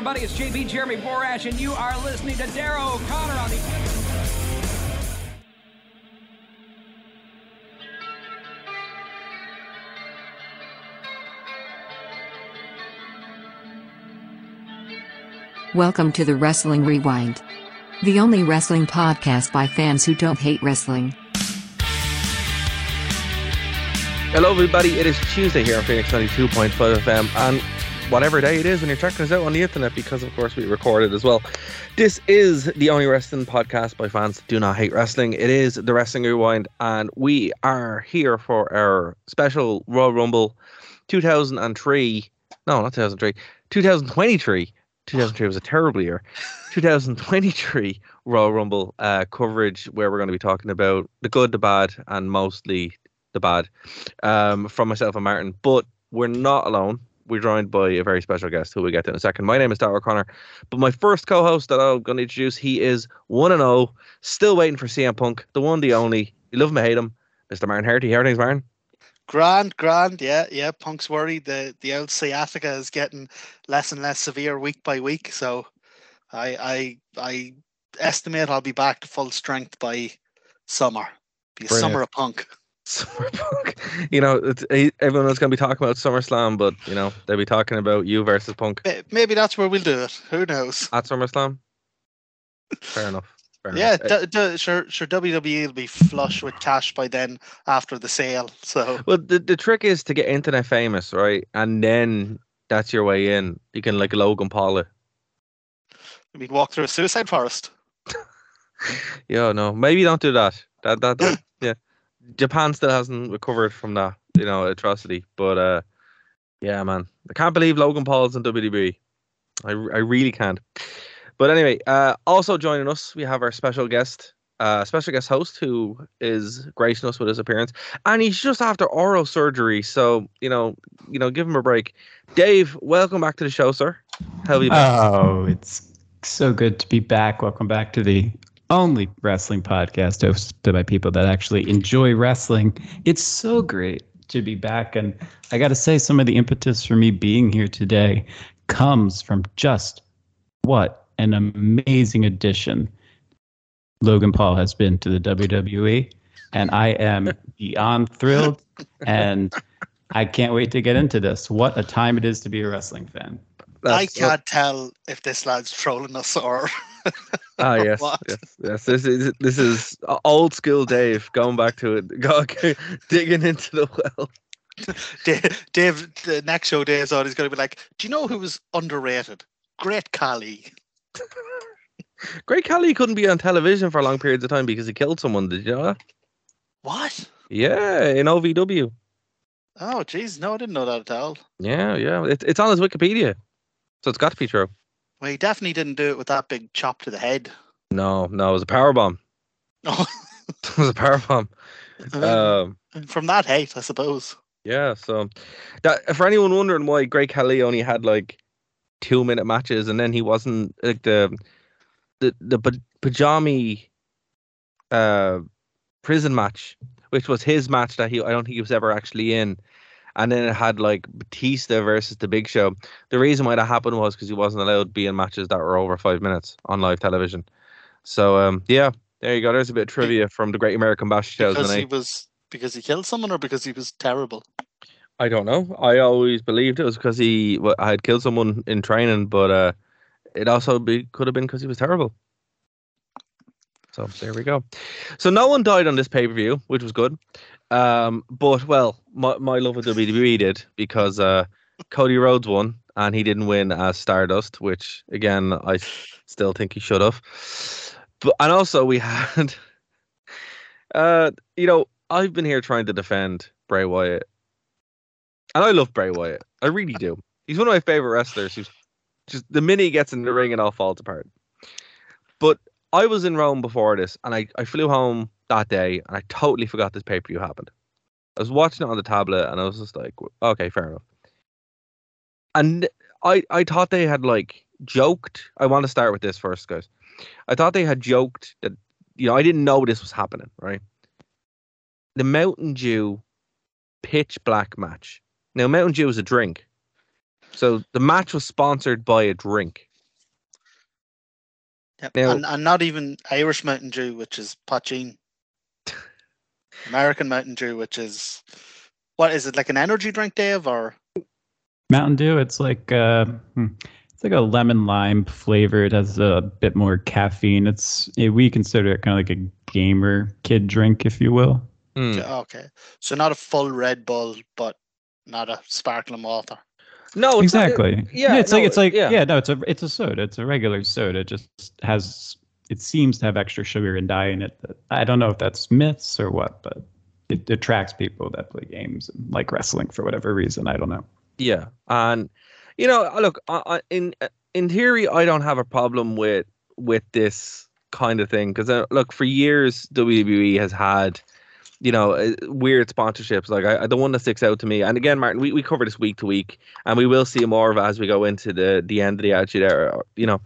Everybody, it's JB Jeremy Borash, and you are listening to Darrow O'Connor on the. Welcome to the Wrestling Rewind, the only wrestling podcast by fans who don't hate wrestling. Hello, everybody. It is Tuesday here on Phoenix 92.5 FM, and whatever day it is when you're checking us out on the internet, because of course we record it as well. This is the only wrestling podcast by fans that do not hate wrestling. It is the Wrestling Rewind, and we are here for our special Royal Rumble 2003. No, not 2003. 2023. 2003 was a terrible year. 2023 Royal Rumble uh, coverage, where we're going to be talking about the good, the bad, and mostly the bad um, from myself and Martin. But we're not alone. We're joined by a very special guest who we'll get to in a second. My name is Darrell O'Connor. But my first co host that I'm going to introduce, he is 1 and 0, still waiting for CM Punk, the one, the only. You love him, I hate him. Mr. Martin Harty. How are things, Martin? Grand, grand, yeah, yeah. Punk's worried the the old sciatica is getting less and less severe week by week. So, I I I estimate I'll be back to full strength by summer. Be a summer of Punk. Summer Punk. You know, it's, everyone was going to be talking about SummerSlam, but, you know, they'll be talking about you versus Punk Maybe that's where we'll do it. Who knows? at SummerSlam. Fair enough. Fair Yeah. D- d- sure, sure. WWE will be flush with cash by then after the sale. So Well, the, the trick is to get internet famous, right? And then that's your way in. You can like Logan Paul it. we can walk through a suicide forest. Yeah, no, maybe don't do that. That that, that-. Japan still hasn't recovered from that, you know, atrocity. But uh, yeah, man, I can't believe Logan Paul's in WWE. I, I really can't. But anyway, uh, also joining us, we have our special guest, uh, special guest host who is gracing us with his appearance, and he's just after oral surgery, so you know, you know, give him a break. Dave, welcome back to the show, sir. How have you been? Oh, it's so good to be back. Welcome back to the only wrestling podcast hosted by people that actually enjoy wrestling. It's so great to be back. And I got to say, some of the impetus for me being here today comes from just what an amazing addition Logan Paul has been to the WWE. And I am beyond thrilled. And I can't wait to get into this. What a time it is to be a wrestling fan. I can't tell if this lad's trolling us or. Ah yes, What? yes, yes. This is this is old school Dave going back to it, digging into the well. Dave, Dave, the next show Dave's on, he's going to be like, "Do you know who was underrated? Great Khali." Great Khali couldn't be on television for long periods of time because he killed someone. Did you know that? What? Yeah, in OVW. Oh, jeez, no, I didn't know that at all. Yeah, yeah. It, it's on his Wikipedia, so it's got to be true. Well, he definitely didn't do it with that big chop to the head. No, no, it was a power bomb. Oh, it was a power bomb. Um, from that height, I suppose. yeah. So that for anyone wondering why Great Khali only had like two minute matches and then he wasn't like the the the pa- Punjabi uh prison match, which was his match that he I don't think he was ever actually in. And then it had like Batista versus the Big Show. The reason why that happened was because he wasn't allowed to be in matches that were over five minutes on live television. So um yeah, there you go. There's a bit of trivia from the Great American Bash shows. Because he was because he killed someone or because he was terrible. I don't know. I always believed it was because he well, I had killed someone in training, but uh, it also be could have been because he was terrible. So there we go. So no one died on this pay per view, which was good. Um, but well, my my love of WWE did because uh, Cody Rhodes won and he didn't win as Stardust, which again I still think he should have. But and also we had, uh, you know, I've been here trying to defend Bray Wyatt And I love Bray Wyatt. I really do. He's one of my favorite wrestlers. Just the minute he gets in the ring, it all falls apart. But I was in Rome before this, and I, I flew home that day, and I totally forgot this pay per view happened. I was watching it on the tablet, and I was just like, okay, fair enough. And I I thought they had like joked. I want to start with this first, guys. I thought they had joked that you know I didn't know this was happening, right? The Mountain Dew pitch black match. Now Mountain Dew is a drink. So the match was sponsored by a drink. Yep. Now- and, and not even Irish Mountain Dew, which is poitín. American Mountain Dew, which is what is it like an energy drink, Dave? Or Mountain Dew, it's like uh, hmm, it's like a lemon lime flavor. It has a bit more caffeine. It's we consider it kind of like a gamer kid drink, if you will. Hmm. okay, so not a full Red Bull, but not a sparkling water. No, it's not- exactly. yeah, it's no, like it's like yeah. yeah. no, it's a it's a soda. It's a regular soda. It just has it seems to have extra sugar and dye in it. That, I don't know if that's myths or what, but it attracts people that play games and like wrestling for whatever reason. I don't know. Yeah, and you know, uh, look, I, in uh, in theory, I don't have a problem with with this kind of thing because uh, look, for years WWE has had you know uh, weird sponsorships. Like I, the one that sticks out to me, and again, Martin, we, we cover this week to week, and we will see more of as we go into the the end of the Attitude Era. You know,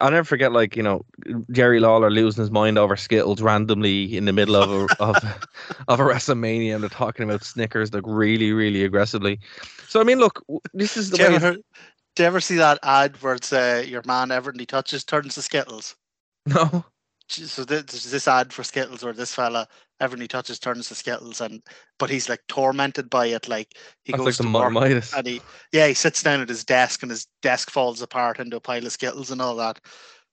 I'll never forget, like you know, Jerry Lawler losing his mind over Skittles randomly in the middle of a of, of a WrestleMania, and they're talking about Snickers like really, really aggressively. So I mean, look, this is the Do you, way. ever, do you ever see that ad where it's uh, your man everything he touches turns to Skittles? No, So this, there's this ad for Skittles where this fella everything he touches turns to Skittles, and but he's like tormented by it. Like he that's goes like to work Midas. and he yeah he sits down at his desk and his desk falls apart into a pile of Skittles and all that.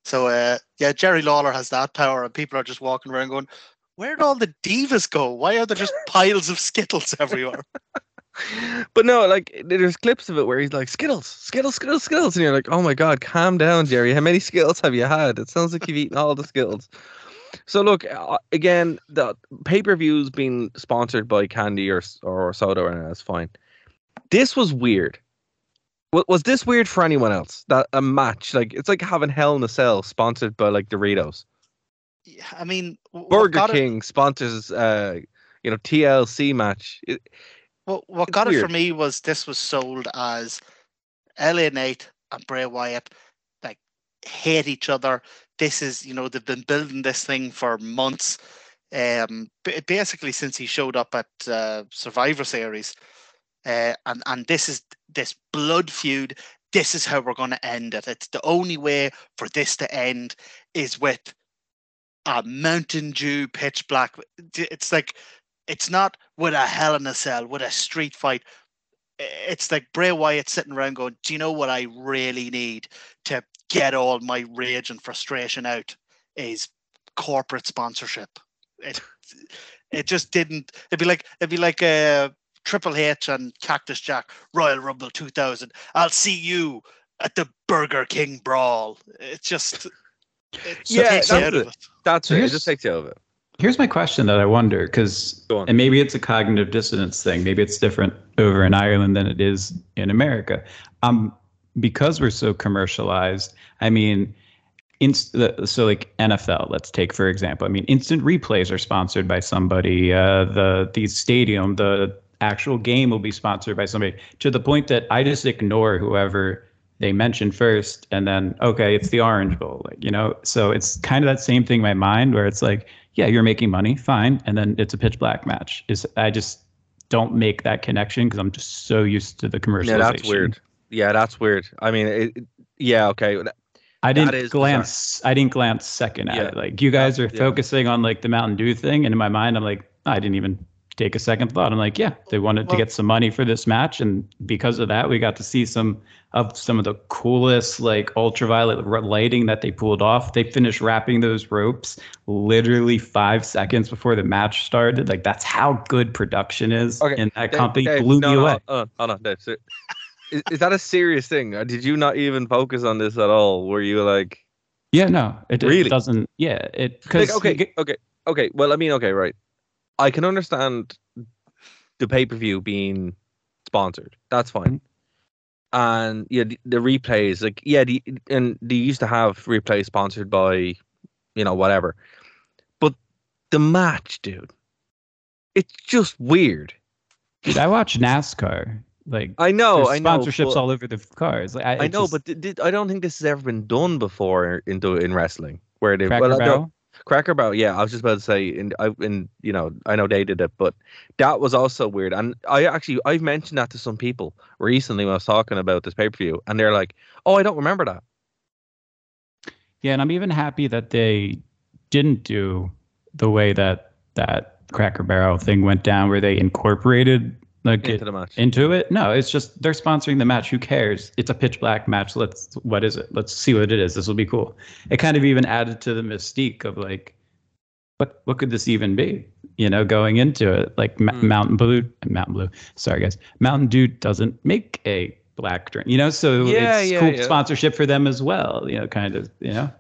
So uh, yeah, Jerry Lawler has that power, and people are just walking around going, "Where did all the divas go? Why are there just piles of Skittles everywhere?" But no, like there's clips of it where he's like Skittles, Skittles, Skittles, Skittles, and you're like, oh my god, calm down, Jerry. How many Skittles have you had? It sounds like you've eaten all the Skittles. So look, uh, again, the pay per views being sponsored by candy or or soda, and that's fine. This was weird. Wa- Was this weird for anyone else? That a match like it's like having Hell in a Cell sponsored by like Doritos. Yeah, I mean, Burger got it- King sponsors, uh, you know, TLC match. It, What what It's got it for me was this was sold as LA Knight and Bray Wyatt like hate each other. This is you know they've been building this thing for months, um, basically since he showed up at uh, Survivor Series, uh, and and this is this blood feud. This is how we're going to end it. It's the only way for this to end is with a Mountain Dew pitch black. It's like it's not with a hell in a cell, with a street fight. It's like Bray Wyatt sitting around going, Do you know what I really need to get all my rage and frustration out? Is corporate sponsorship. It it just didn't it'd be like it'd be like a Triple H and Cactus Jack Royal Rumble 2000. I'll see you at the Burger King brawl. It's just it Yeah, that's out of it. it. that's it. It just takes you out of it. Here's my question that I wonder because, and maybe it's a cognitive dissonance thing. Maybe it's different over in Ireland than it is in America. Um, because we're so commercialized. I mean, inst- the- so like NFL. Let's take for example. I mean, instant replays are sponsored by somebody. Uh, the the stadium, the actual game will be sponsored by somebody. To the point that I just ignore whoever they mention first, and then okay, it's the Orange Bowl. Like you know, so it's kind of that same thing in my mind where it's like yeah, you're making money, fine, and then it's a pitch black match. Is I just don't make that connection because I'm just so used to the commercialization. Yeah, that's weird. Yeah, that's weird. I mean, it, it- yeah, okay. I didn't is bizarre. glance. I didn't glance second at Yeah. it. Like you guys are Yeah. focusing on like the Mountain Dew thing, and in my mind, I'm like, I didn't even take a second thought. I'm like, yeah, they wanted to get some money for this match, and because of that, we got to see some of some of the coolest like ultraviolet lighting that they pulled off. They finished wrapping those ropes literally five seconds before the match started. Like that's how good production is Okay, in that Dave- company. Dave, blew no, me no, away. Hold on, hold on, Dave. So, is, is that a serious thing? Uh, did you not even focus on this at all? Were you like, Yeah, no, it, it Really? doesn't. Yeah, it like because okay, okay, okay. Well, I mean, okay, right. I can understand the pay per view being sponsored. That's fine. And yeah, the, the replays, like yeah, the, and they used to have replays sponsored by, you know, whatever. But the match, dude, it's just weird. Dude, I watch NASCAR. Like I know, I know. sponsorships but- all over the cars. Like, I, I know, just- but th- th- I don't think this has ever been done before in in wrestling, where they well. Cracker Barrel, yeah, I was just about to say, and I in you know, I know they did it, but that was also weird. And I actually I've mentioned that to some people recently when I was talking about this pay per view, and they're like, "Oh, I don't remember that." Yeah, and I'm even happy that they didn't do the way that that Cracker Barrel thing went down, where they incorporated like Into it the match. into it. No, it's just they're sponsoring the match. Who cares? It's a pitch black match. Let's what is it? Let's see what it is. This will be cool. It kind of even added to the mystique of like, what what could this even be? You know, going into it, like Ma- Hmm. Mountain Blue, Mountain Blue. Sorry guys, Mountain Dew doesn't make a black drink. You know, so Yeah, it's yeah, cool yeah. sponsorship for them as well. You know, kind of. You know.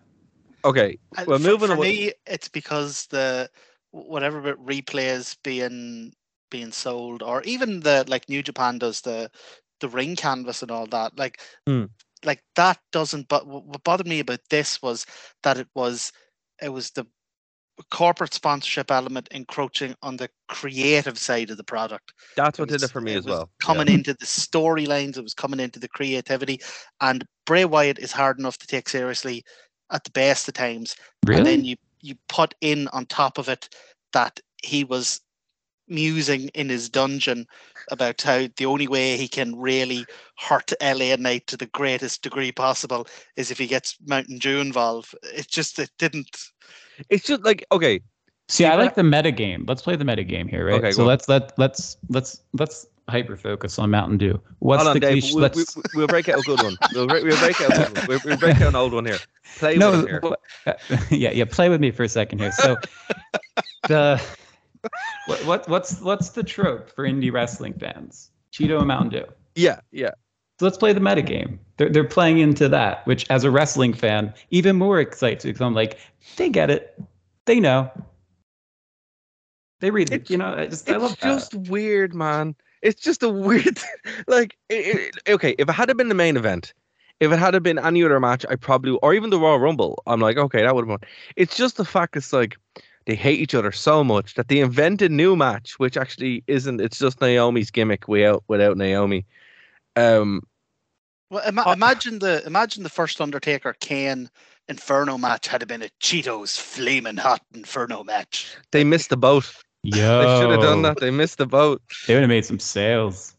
Okay, And well, for, moving for away. me, it's because the whatever about replays being being sold, or even the like New Japan does the the ring canvas and all that. Like, Hmm. like that doesn't. But what bothered me about this was that it was it was the corporate sponsorship element encroaching on the creative side of the product. That's what did was- it for me as was well. Yeah. Coming into the storylines, it was coming into the creativity, and Bray Wyatt is hard enough to take seriously at the best of times. really? And then you you put in on top of it that he was musing in his dungeon about how the only way he can really hurt LA Knight to the greatest degree possible is if he gets Mountain Dew involved. It just it didn't. It's just like okay, See, I like the meta game. Let's play the meta game here, right? Okay, so let's let let's let's let's hyper focus on Mountain Dew. What's hold on, the Dave. cliche? We'll, let's, we, we'll break out a good one. We'll, break- we'll break out. A good one. We'll, we'll break out an old one here. Play with no, here. uh, yeah, yeah. Play with me for a second here. So the what, what what's what's the trope for indie wrestling fans? Cheeto and Mountain Dew. Yeah, yeah. So let's play the meta game. They're they're playing into that, which as a wrestling fan, even more excites me because I'm like, they get it, they know, they read it. You know, I just I It's love just that. weird, man. It's just a weird, like, it, it- okay. If it had been the main event, if it had been any other match, I probably, or even the Royal Rumble, I'm like, okay, that would have won. It's just the fact it's like they hate each other so much that they invented new match, which actually isn't. It's just Naomi's gimmick without without Naomi. Um, Well, ima- Oh. imagine the imagine the first Undertaker Kane Inferno match had been a Cheetos flaming hot Inferno match. they missed the boat. Yeah, They should have done that. They missed the boat. They would have made some sales.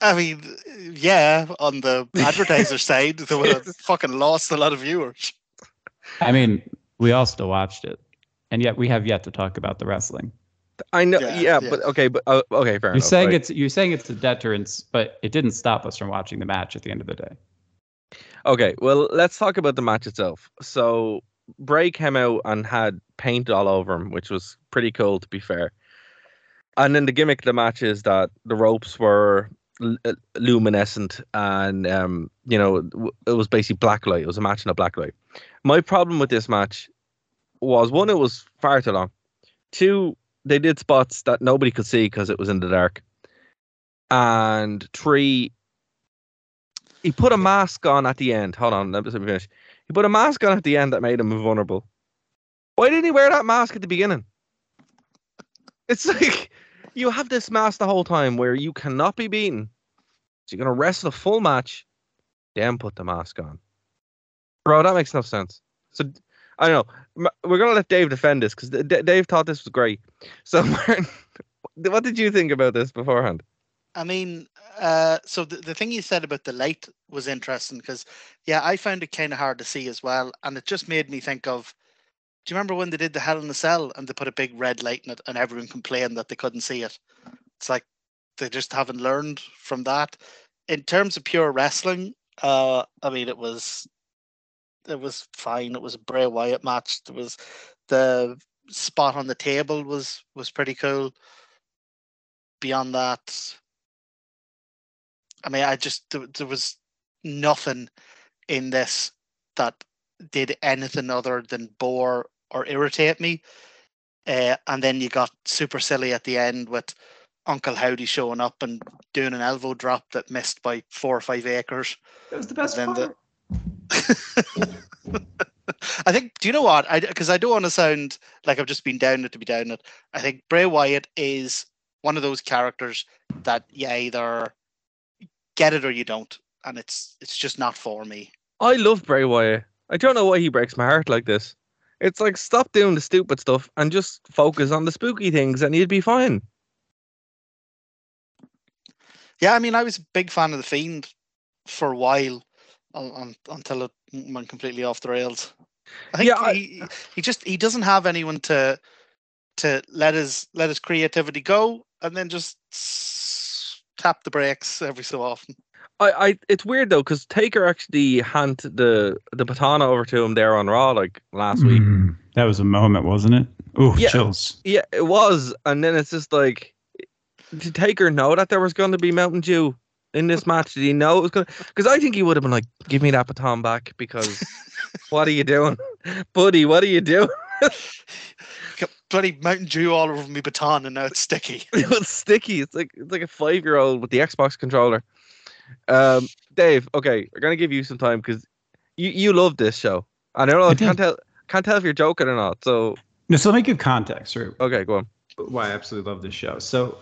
I mean, yeah, on the advertiser side, they would have fucking lost a lot of viewers. I mean, we all still watched it, and yet we have yet to talk about the wrestling. I know. Yeah, Yeah, but okay, but uh, okay, fair You're enough. saying right. it's you're saying it's a deterrence, but it didn't stop us from watching the match at the end of the day. Okay, well, let's talk about the match itself. So, Bray came out and had paint all over him, which was pretty cool, to be fair. And then the gimmick of the match is that the ropes were l- uh, luminescent, and um, you know, it was basically black light. It was a match in a black light. My problem with this match was one, it was far too long. Two, they did spots that nobody could see because it was in the dark. And three, he put a mask on at the end. Hold on, let me finish. He put a mask on at the end that made him vulnerable. Why didn't he wear that mask at the beginning? It's like you have this mask the whole time where you cannot be beaten. So you're gonna wrestle a full match, then put the mask on. Bro, that makes no sense. So I don't know. We're gonna let Dave defend this because Dave thought this was great. So, Martin, what did you think about this beforehand? I mean, uh, so the, the thing you said about the light was interesting because, yeah, I found it kind of hard to see as well. And it just made me think of do you remember when they did the Hell in a Cell and they put a big red light in it and everyone complained that they couldn't see it? It's like they just haven't learned from that. In terms of pure wrestling, uh, I mean, it was it was fine. It was a Bray Wyatt match. There was the spot on the table was was pretty cool. Beyond that, I mean, I just there, there was nothing in this that did anything other than bore or irritate me. Uh, and then you got super silly at the end with Uncle Howdy showing up and doing an elbow drop that missed by four or five acres. It was the best part. the- I think. Do you know what? I because I don't want to sound like I've just been down it to be down it. I think Bray Wyatt is one of those characters that you either get it or you don't, and it's it's just not for me. I love Bray Wyatt. I don't know why he breaks my heart like this. It's like stop doing the stupid stuff and just focus on the spooky things, and you'd be fine. Yeah, I mean, I was a big fan of the Fiend for a while, un- un- until it went completely off the rails. I think Yeah, I- he he just he doesn't have anyone to to let his let his creativity go, and then just tap the brakes every so often. I, I it's weird though because Taker actually handed the the baton over to him there on Raw like last week. Mm, that was a moment, wasn't it? Ooh, Yeah. chills. Yeah, it was, and then it's just like, did Taker know that there was going to be Mountain Dew in this match? Did he know it was going? to Because I think he would have been like, "Give me that baton back," because what are you doing, buddy? What are you doing? Got bloody Mountain Dew all over my baton, and now it's sticky. it's sticky. It's like it's like a five year old with the Xbox controller. Um, Dave, okay, we're gonna give you some time because you you love this show. I don't know. I I can't tell can't tell if you're joking or not. So No, so let me give context, right? okay, go on. why I absolutely love this show. So,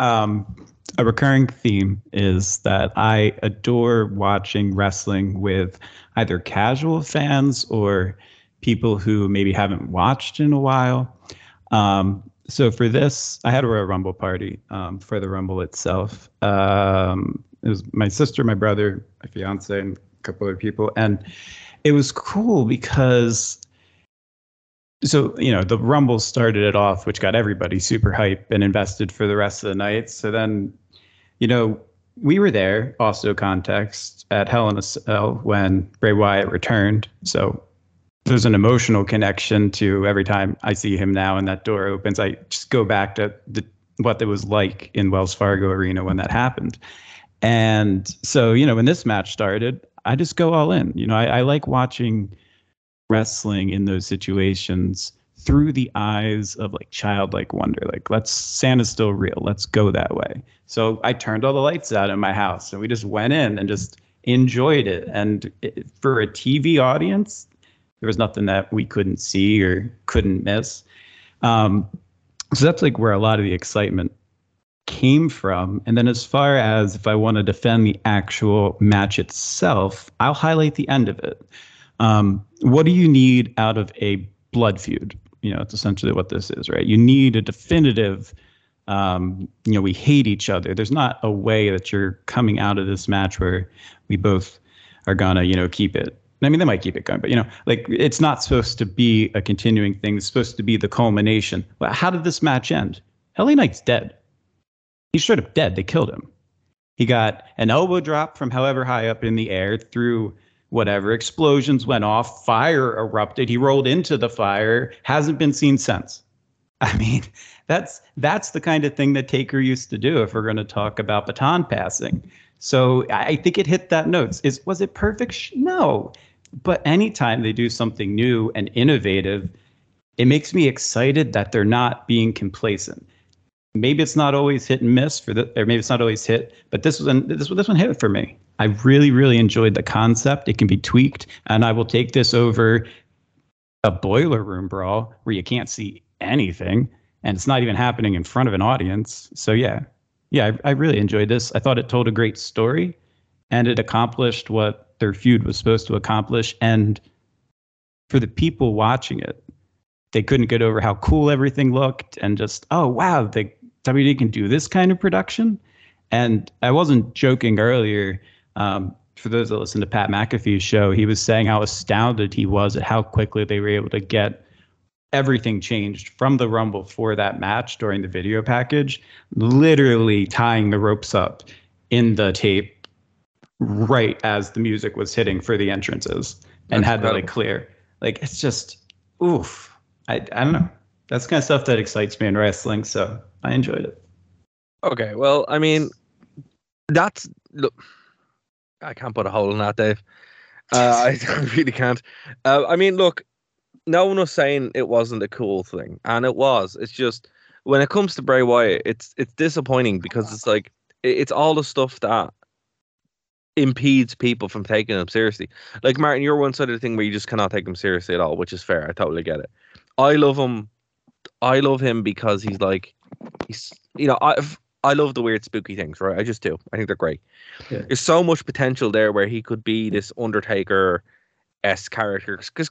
um, a recurring theme is that I adore watching wrestling with either casual fans or people who maybe haven't watched in a while. Um, so for this, I had a Royal Rumble party um, for the Rumble itself. Um, it was my sister, my brother, my fiance, and a couple other people, and it was cool because so you know the rumble started it off which got everybody super hype and invested for the rest of the night. So then you know we were there also context at hell in a cell when bray wyatt returned. So there's an emotional connection to every time i see him now and that door opens. I just go back to the what it was like in wells fargo arena when that happened. And so you know when this match started i just go all in. You know i, I like watching wrestling in those situations through the eyes of like childlike wonder like let's santa's still real let's go that way. So i turned all the lights out in my house and we just went in and just enjoyed it. And it, for a tv audience there was nothing that we couldn't see or couldn't miss. Um, so that's like where a lot of the excitement came from. And then as far as if i want to defend the actual match itself i'll highlight the end of it um, what do you need out of a blood feud? You know, it's essentially what this is, right? You need a definitive, um, you know, we hate each other. There's not a way that you're coming out of this match where we both are gonna, you know, keep it. I mean, they might keep it going, but you know, like it's not supposed to be a continuing thing. It's supposed to be the culmination. But how did this match end? LA Knight's dead. He's straight up dead. They killed him. He got an elbow drop from however high up in the air through whatever. Explosions went off, fire erupted. He rolled into the fire, hasn't been seen since. I mean, that's that's the kind of thing that Taker used to do if we're going to talk about baton passing. So I think it hit that notes. Is was it perfect? No. But anytime they do something new and innovative, it makes me excited that they're not being complacent. Maybe it's not always hit and miss for the, or maybe it's not always hit, but this one, this was this one hit for me. I really, really enjoyed the concept. It can be tweaked, and I will take this over a boiler room brawl where you can't see anything, and it's not even happening in front of an audience. So yeah, yeah, I, I really enjoyed this. I thought it told a great story, and it accomplished what their feud was supposed to accomplish. And for the people watching it, they couldn't get over how cool everything looked, and just oh wow, the WD can do this kind of production. And I wasn't joking earlier. Um, for those that listen to Pat McAfee's show, he was saying how astounded he was at how quickly they were able to get everything changed from the Rumble for that match during the video package, literally tying the ropes up in the tape right as the music was hitting for the entrances and That's had to like clear. Like it's just oof. I I don't know. That's the kind of stuff that excites me in wrestling, so I enjoyed it. Okay, well, I mean, that's look. I can't put a hole in that, Dave. Uh, I really can't. Uh, I mean, look, no one was saying it wasn't a cool thing, and it was. It's just when it comes to Bray Wyatt, it's it's disappointing because it's like it- it's all the stuff that impedes people from taking him seriously. Like Martin, you're one side of the thing where you just cannot take him seriously at all, which is fair. I totally get it. I love him. I love him because he's like he's you know I I love the weird spooky things, right? I just do. I think they're great. Yeah. There's so much potential there where he could be this Undertaker s character because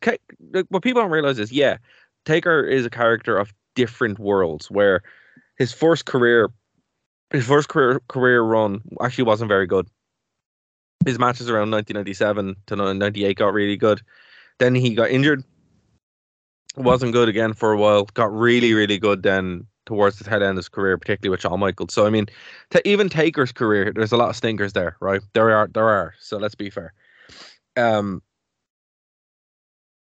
like, what people don't realize is yeah, Taker is a character of different worlds where his first career his first career career run actually wasn't very good. His matches around 1997 to 98 got really good. Then he got injured. Wasn't good again for a while. Got really, really good then towards the tail end of his career, particularly with Shawn Michaels. So I mean, to even Taker's career, there's a lot of stinkers there, right? There are, there are. So let's be fair. Um,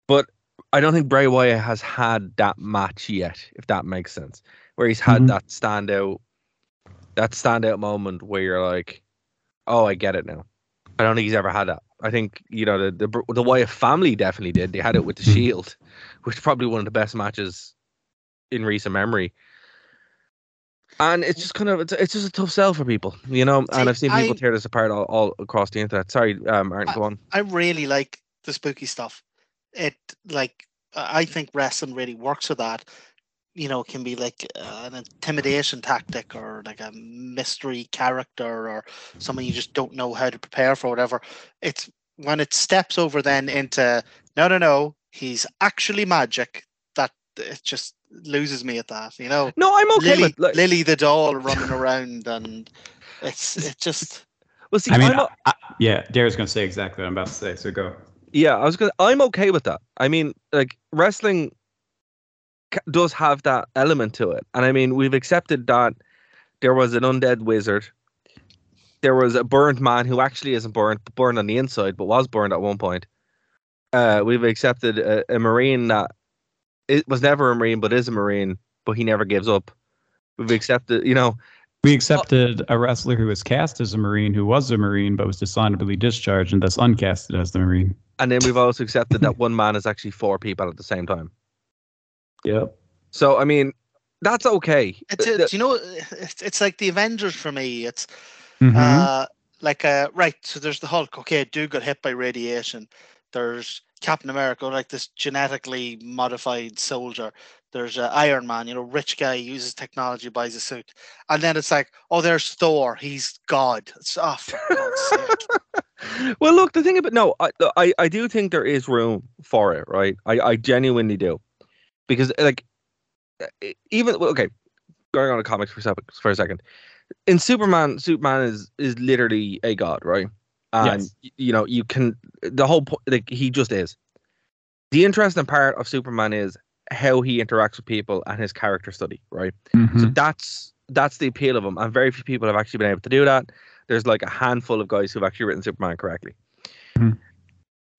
but I don't think Bray Wyatt has had that match yet, if that makes sense, where he's had Mhm. that standout, that standout moment where you're like, oh, I get it now. I don't think he's ever had that. I think you know the the, the Wyatt family definitely did. They had it with the Mhm. Shield, which is probably one of the best matches in recent memory. And it's just kind of it's, it's just a tough sell for people, you know. See, and I've seen people I- tear this apart all, all across the internet. Sorry, um, Martin, go on. I really like the spooky stuff. It like I I think wrestling really works with that. You know, it can be like uh, an intimidation tactic or like a mystery character or someone you just don't know how to prepare for, whatever. It's when it steps over then into no, no, no, he's actually magic. That it just loses me at that. You know, No, I'm okay Lily, with like, Lily the doll running around, and it's it just well, see, I mean, I'm o- I, I- yeah, Dara's going to say exactly what I'm about to say. So go. Yeah, I was gonna. I'm okay with that. I mean, like wrestling ca- does have that element to it, and I mean, we've accepted that there was an undead wizard. There was a burned man who actually isn't burned, but burned on the inside, but was burned at one point. Uh, we've accepted a, a marine that it was never a marine, but is a marine, but he never gives up. We've accepted, you know, We accepted a wrestler who was cast as a Marine who was a Marine but was dishonorably discharged and thus uncasted as the Marine. and then we've also accepted that one man is actually four people at the same time. Yep. So I mean, that's okay. it's, it's you know it's, it's like the Avengers for me. It's Mhm. Uh, like uh, right. So there's the Hulk. Okay, dude got hit by radiation. There's Captain America, like this genetically modified soldier. There's uh, Iron Man. You know, rich guy uses technology, buys a suit, and then it's like, oh, there's Thor. He's God. It's oh, for God's sake. well, look, the thing about no, I, I I do think there is room for it, right? I I genuinely do, because like even okay, going on to comics for a second, for a second. In Superman, Superman is is literally a god, right? And Yes. you know you can the whole point, like he just is. The interesting part of Superman is how he interacts with people and his character study, right? So Mhm. that's that's the appeal of him, and very few people have actually been able to do that. There's like a handful of guys who've actually written Superman correctly, Mhm.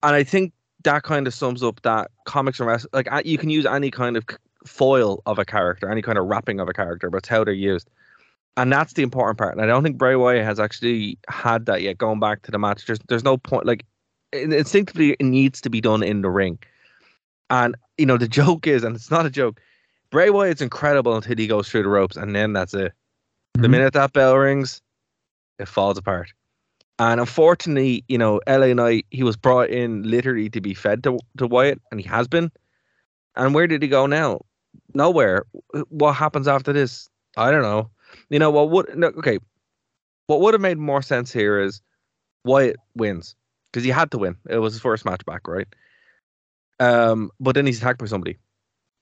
and I think that kind of sums up that comics and wrestling. Like you can use any kind of foil of a character, any kind of wrapping of a character, but it's how they're used, and that's the important part. And I don't think Bray Wyatt has actually had that yet. Going back to the match, there's there's no point. Like instinctively, it needs to be done in the ring, and you know the joke is, and it's not a joke. Bray Wyatt's incredible until he goes through the ropes, and then that's it. The Mhm. minute that bell rings, it falls apart. And unfortunately, you know, LA Knight, he was brought in literally to be fed to, to Wyatt, and he has been. And where did he go now? Nowhere. What happens after this? I don't know. You know what would no, okay. What would have made more sense here is Wyatt wins because he had to win. It was his first match back, right? Um, but then he's attacked by somebody,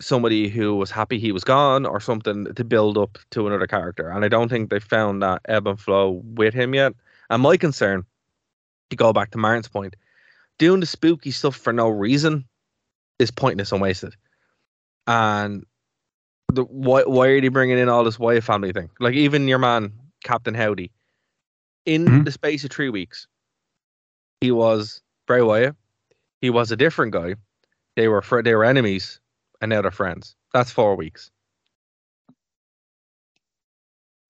somebody who was happy he was gone or something to build up to another character. And I don't think they found that ebb and flow with him yet. And my concern, to go back to Martin's point, doing the spooky stuff for no reason is pointless and wasted. And the why why are they bringing in all this Wyatt family thing? Like even your man Captain Howdy, in Mhm. the space of three weeks, he was Bray Wyatt. He was a different guy. They were fr- they were enemies, and now they're friends. That's four weeks.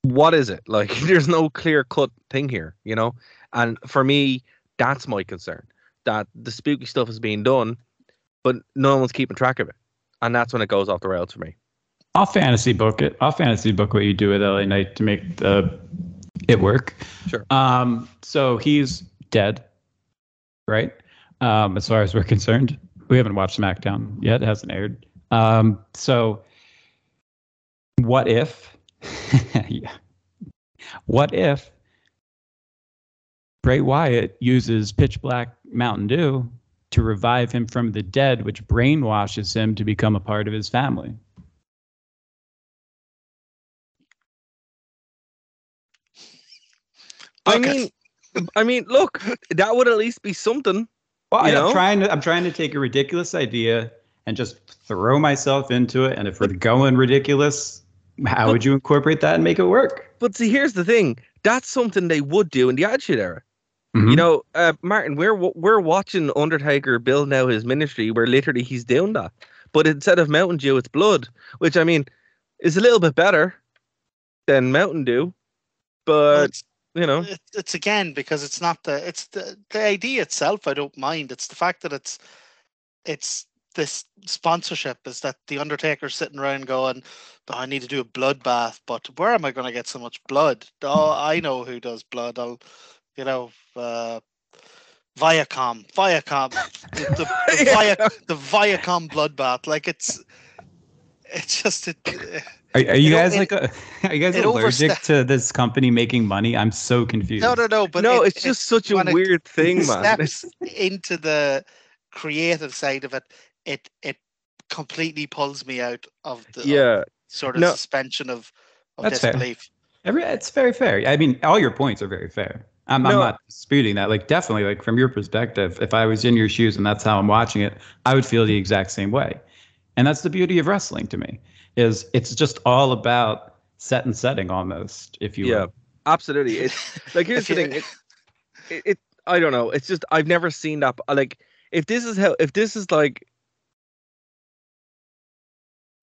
What is it like? There's no clear cut thing here, you know. And for me, that's my concern. That the spooky stuff is being done, but no one's keeping track of it, and that's when it goes off the rails for me. I'll fantasy book it. I'll fantasy book what you do with LA Knight to make the it work. Sure. Um, so he's dead, right? Um, as far as we're concerned, we haven't watched SmackDown yet; it hasn't aired. Um, so, what if? yeah. What if Bray Wyatt uses pitch black Mountain Dew to revive him from the dead, which brainwashes him to become a part of his family? I mean, I mean, look, that would at least be something. Well, You I, am trying to I'm trying to take a ridiculous idea and just throw myself into it. And if we're going ridiculous, how would you incorporate that and make it work? But see, here's the thing: that's something they would do in the Attitude Era. Mm-hmm. You know, uh, Martin, we're we're watching Undertaker build now his ministry, where literally he's doing that. But instead of Mountain Dew, it's blood, which I mean is a little bit better than Mountain Dew. But it's, you know, it's, it's again because it's not the it's the the idea itself. I don't mind. It's the fact that it's it's this sponsorship is that the Undertaker's sitting around going, oh, I need to do a bloodbath, but where am I going to get so much blood? Oh, I know who does blood. I'll, you know, uh, Viacom, Viacom, the, the, the, Via, the Viacom bloodbath. Like it's, it's just it. Are, are you It o- guys it- like a, are you guys it allergic overstep- to this company making money? I'm so confused. No, no, no. But no, it- it's just such a when it weird thing, man. steps into the creative side of it, it it completely pulls me out of the of yeah, sort of No. suspension of, of That's fair. disbelief. Every, it's very fair. I mean, all your points are very fair. I'm, I'm not disputing that. Like, definitely, like from your perspective, if I was in your shoes and that's how I'm watching it, I would feel the exact same way. And that's the beauty of wrestling to me. Is it's just all about set and setting almost, if you yeah, will. absolutely. It's like here's the you- thing. It, it, it, I don't know. It's just I've never seen that. Like, if this is how, if this is like,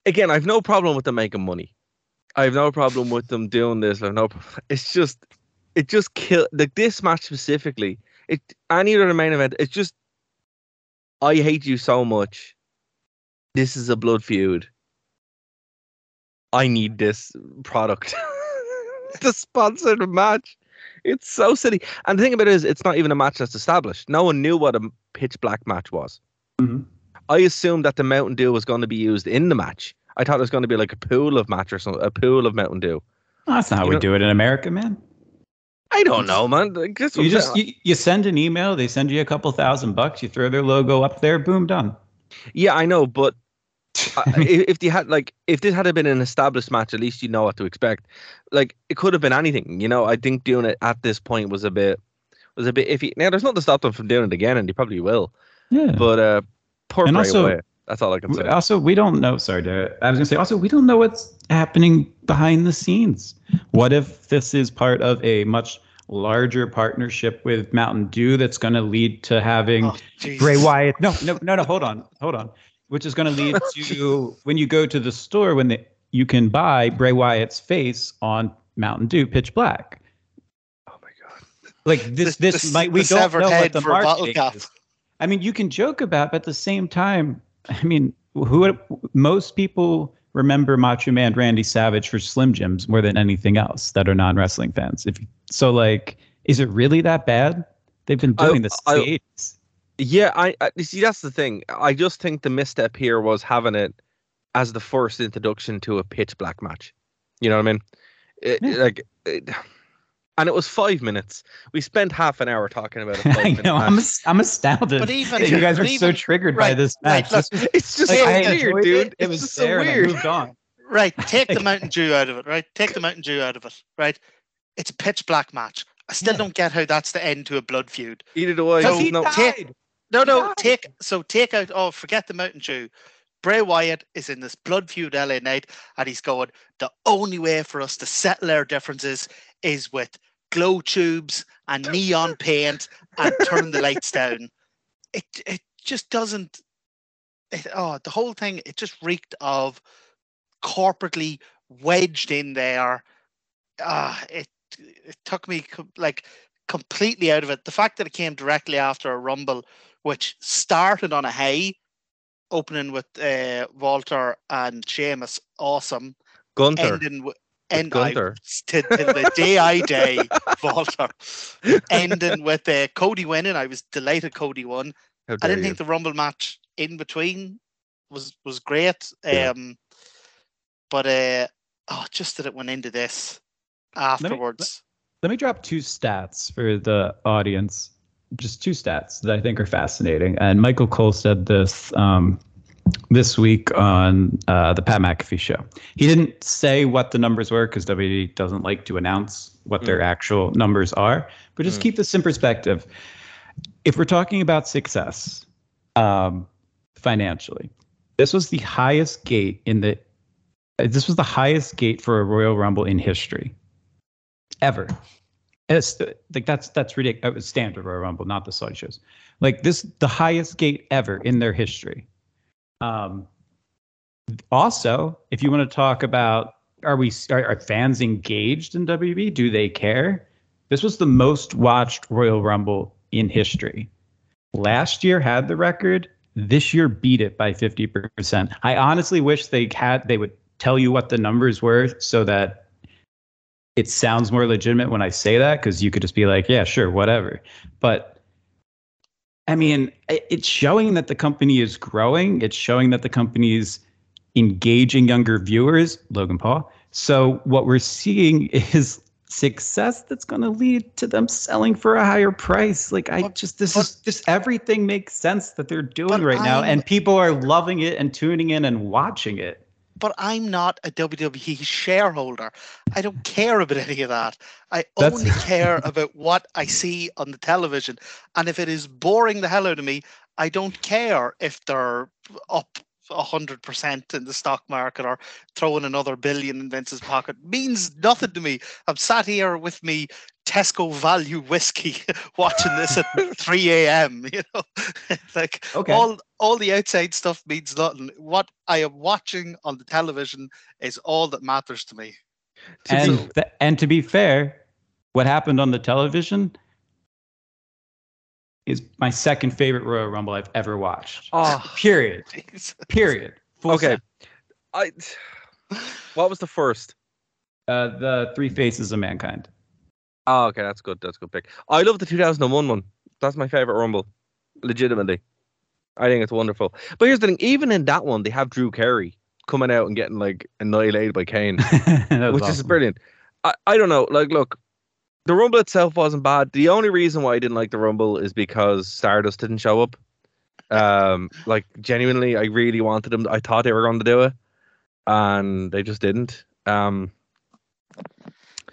again, I've no problem with them making money. I have no problem with them doing this. I've no. It's just, it just kill like this match specifically. It any other main event. It's just, I hate you so much. This is a blood feud. I need this product. the sponsored match. It's so silly. And the thing about it is, it's not even a match that's established. No one knew what a pitch black match was. Mhm. I assumed that the Mountain Dew was going to be used in the match. I thought it was going to be like a pool of match or something, a pool of Mountain Dew. Oh, that's not how You we do it in America, man. I don't know, man. Like, You just you, you send an email, they send you a couple thousand bucks, you throw their logo up there, boom, done. yeah, I know, but uh, if, if they had like if this had been an established match, at least you know what to expect. Like it could have been anything, you know. I think doing it at this point was a bit was a bit iffy. Now there's nothing to stop them from doing it again, and they probably will. Yeah. But uh, poor And Bray also- Wyatt. That's all I can say. Also, we don't know. Sorry, Derek. I was gonna say. Also, we don't know what's happening behind the scenes. What if this is part of a much larger partnership with Mountain Dew that's going to lead to having Oh, Jesus. Bray Wyatt? No, no, no, no. Hold on, hold on. Which is going to lead to when you go to the store when the, you can buy Bray Wyatt's face on Mountain Dew Pitch Black. oh my god. Like this, The- this the- might we the don't know what head the for a bottle marketing cap. is. I mean, you can joke about, but at the same time, I mean, who most people remember Macho Man Randy Savage for Slim Jims more than anything else that are non wrestling fans. If so, like, is it really that bad? They've been I- doing this I- the 80s. Yeah, I, I you see that's the thing. I just think the misstep here was having it as the first introduction to a pitch black match. You know what I mean? It, Yeah. Like, it, and it was five minutes. We spent half an hour talking about a five I know. I'm, match. as- I'm astounded But even- you guys are but so even- triggered by right, this right, match. look, It's just like, so I weird, enjoyed dude. It, it was so there, and I weird. moved on. Right, take the Mountain Dew out of it. Right, take the Mountain Dew out of it. Right, it's a pitch black match. I still Yeah. don't get how that's the end to a blood feud. Either do I. No, no, died. No, no, take so take out. Oh, forget the Mountain Dew. Bray Wyatt is in this blood feud LA Knight, and he's going. The only way for us to settle our differences is with glow tubes and neon paint and turn the lights down. It it just doesn't. It, oh, the whole thing it just reeked of corporately wedged in there. Ah, it it took me co- like completely out of it. The fact that it came directly after a rumble, which started on a high, opening with uh, Walter and Sheamus, awesome. Gunther. Ending with end Gunther. I, to, the day I day, Walter. Ending with uh, Cody winning. I was delighted Cody won. I didn't you. think the Rumble match in between was was great. Yeah. Um, but uh, oh, just that it went into this afterwards. Let me drop two stats for the audience. Just two stats that I think are fascinating. And Michael Cole said this um, this week on uh, the Pat McAfee show. He didn't say what the numbers were because WWE doesn't like to announce what their actual numbers are. But just keep this in perspective. If we're talking about success um, financially, this was the highest gate in the. This was the highest gate for a Royal Rumble in history ever. It's like that's that's ridiculous. It was standard Royal Rumble, not the Saudi shows. Like this, the highest gate ever in their history. Um, also, if you want to talk about are we are, are fans engaged in WB? Do they care? This was the most watched Royal Rumble in history. Last year had the record. This year beat it by 50%. I honestly wish they had they would tell you what the numbers were so that it sounds more legitimate when I say that because you could just be like, yeah, sure, whatever. But I mean, it's showing that the company is growing. It's showing that the company is engaging younger viewers, Logan Paul. So what we're seeing is success that's going to lead to them selling for a higher price. Like I But- just this but- is just everything makes sense that they're doing right now I'm- and people are loving it and tuning in and watching it. But I'm not a WWE shareholder. I don't care about any of that. I That's- only care about what I see on the television. And if it is boring the hell out of me, I don't care if they're up hundred percent in the stock market or throwing another billion in Vince's pocket. Means nothing to me. I'm sat here with me Tesco value whiskey watching this at 3 a.m. You know, like Okay. all all the outside stuff means nothing. What I am watching on the television is all that matters to me. And be- th- and to be fair, what happened on the television is my second favorite Royal Rumble I've ever watched. Oh, Period. Jeez. Period. Full okay. I. What was the first? Uh, the Three Faces of Mankind. Oh, okay, that's good. That's a good pick. I love the 2001 one. That's my favorite Rumble, legitimately. I think it's wonderful. But here's the thing: even in that one, they have Drew Carey coming out and getting like annihilated by Kane, which is brilliant. I, I don't know. Like, look, the Rumble itself wasn't bad. The only reason why I didn't like the Rumble is because Stardust didn't show up. Um, like genuinely, I really wanted them. I thought they were going to do it, and they just didn't. Um,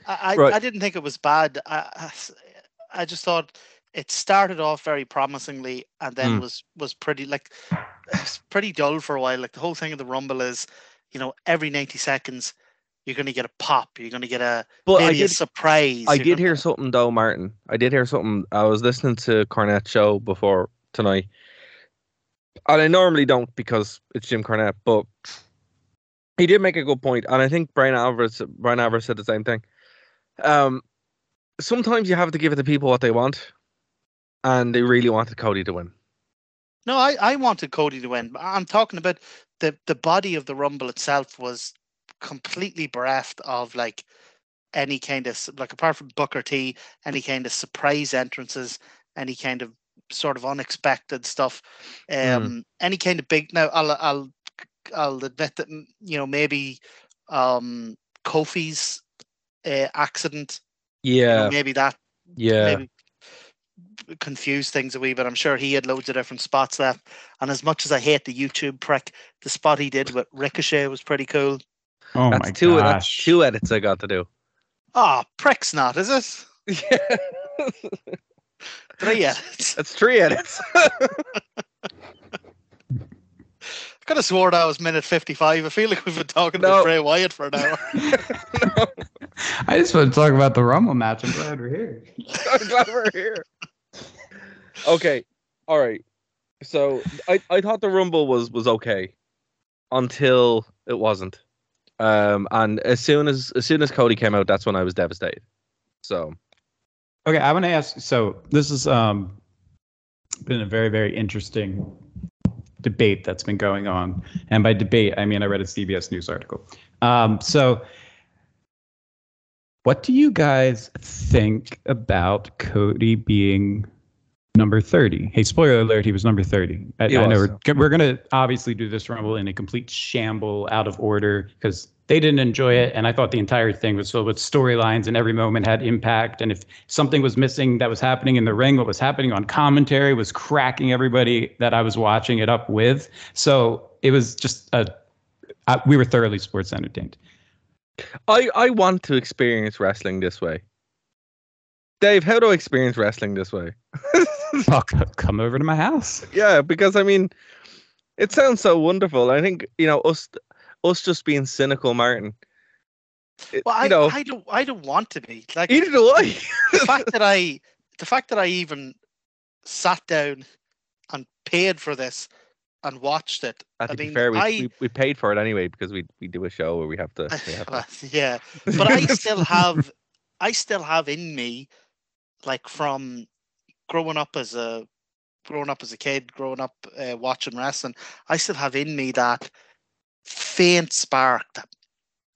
I, I, Right. I didn't think it was bad. I just thought it started off very promisingly and then Mm. was was pretty like it's pretty dull for a while. Like the whole thing of the Rumble is, you know, every 90 seconds you're going to get a pop. You're going to get a but I a did. surprise. I you're did hear something though, Martin. I did hear something. I was listening to Cornette's show before tonight, and I normally don't because it's Jim Cornette, but he did make a good point, and I think Bryan Alvarez, Bryan Alvarez said the same thing. Um, sometimes you have to give it to people what they want, and they really wanted Cody to win. No, I, I wanted Cody to win. I'm talking about the the body of the Rumble itself was completely bereft of like any kind of like apart from Booker T, any kind of surprise entrances, any kind of sort of unexpected stuff, um, any kind of big. Now I'll I'll I'll admit that mm, you know maybe um Kofi's uh, accident, you know, Yeah, maybe that yeah. maybe confuse things a wee bit. I'm sure he had loads of different spots left. And as much as I hate the YouTube prick, the spot he did with Ricochet was pretty cool. Oh That's my two. That's gosh. two edits I got to do. Ah, prick's not, is it? Yeah, Three edits. that's three edits. I could have swore that was minute 55. I feel like we've been talking No. about Bray Wyatt for an hour. I just want to talk about the Rumble match. I'm glad we're here. I'm glad we're here. Okay, all right. So I, I thought the Rumble was was okay until it wasn't. Um, and as soon as as soon as Cody came out, that's when I was devastated. So Okay, I want to ask. So this has um, been a very, very interesting debate that's been going on. And by debate, I mean I read a CBS News article. Um, so, what do you guys think about Cody being number 30? Hey, spoiler alert, he was number 30. I, I know we're, we're going to obviously do this Rumble in a complete shamble out of order because they didn't enjoy it. And I thought the entire thing was filled with storylines and every moment had impact. And if something was missing that was happening in the ring, what was happening on commentary was cracking everybody that I was watching it up with. So it was just a, I, we were thoroughly sports entertained. I I want to experience wrestling this way. Dave, how do I experience wrestling this way? C- come over to my house. yeah, because I mean, it sounds so wonderful. I think you know us us just being cynical, Martin. it- Well, I, you know, I don't I don't want to be like either do I. the fact that I the fact that I even sat down and paid for this and watched it. Uh, I to be mean, fair, we, I we we paid for it anyway because we we do a show where we have to. We have to yeah, but I still have I still have in me like from growing up as a growing up as a kid, growing up uh, watching wrestling, I still have in me that faint spark that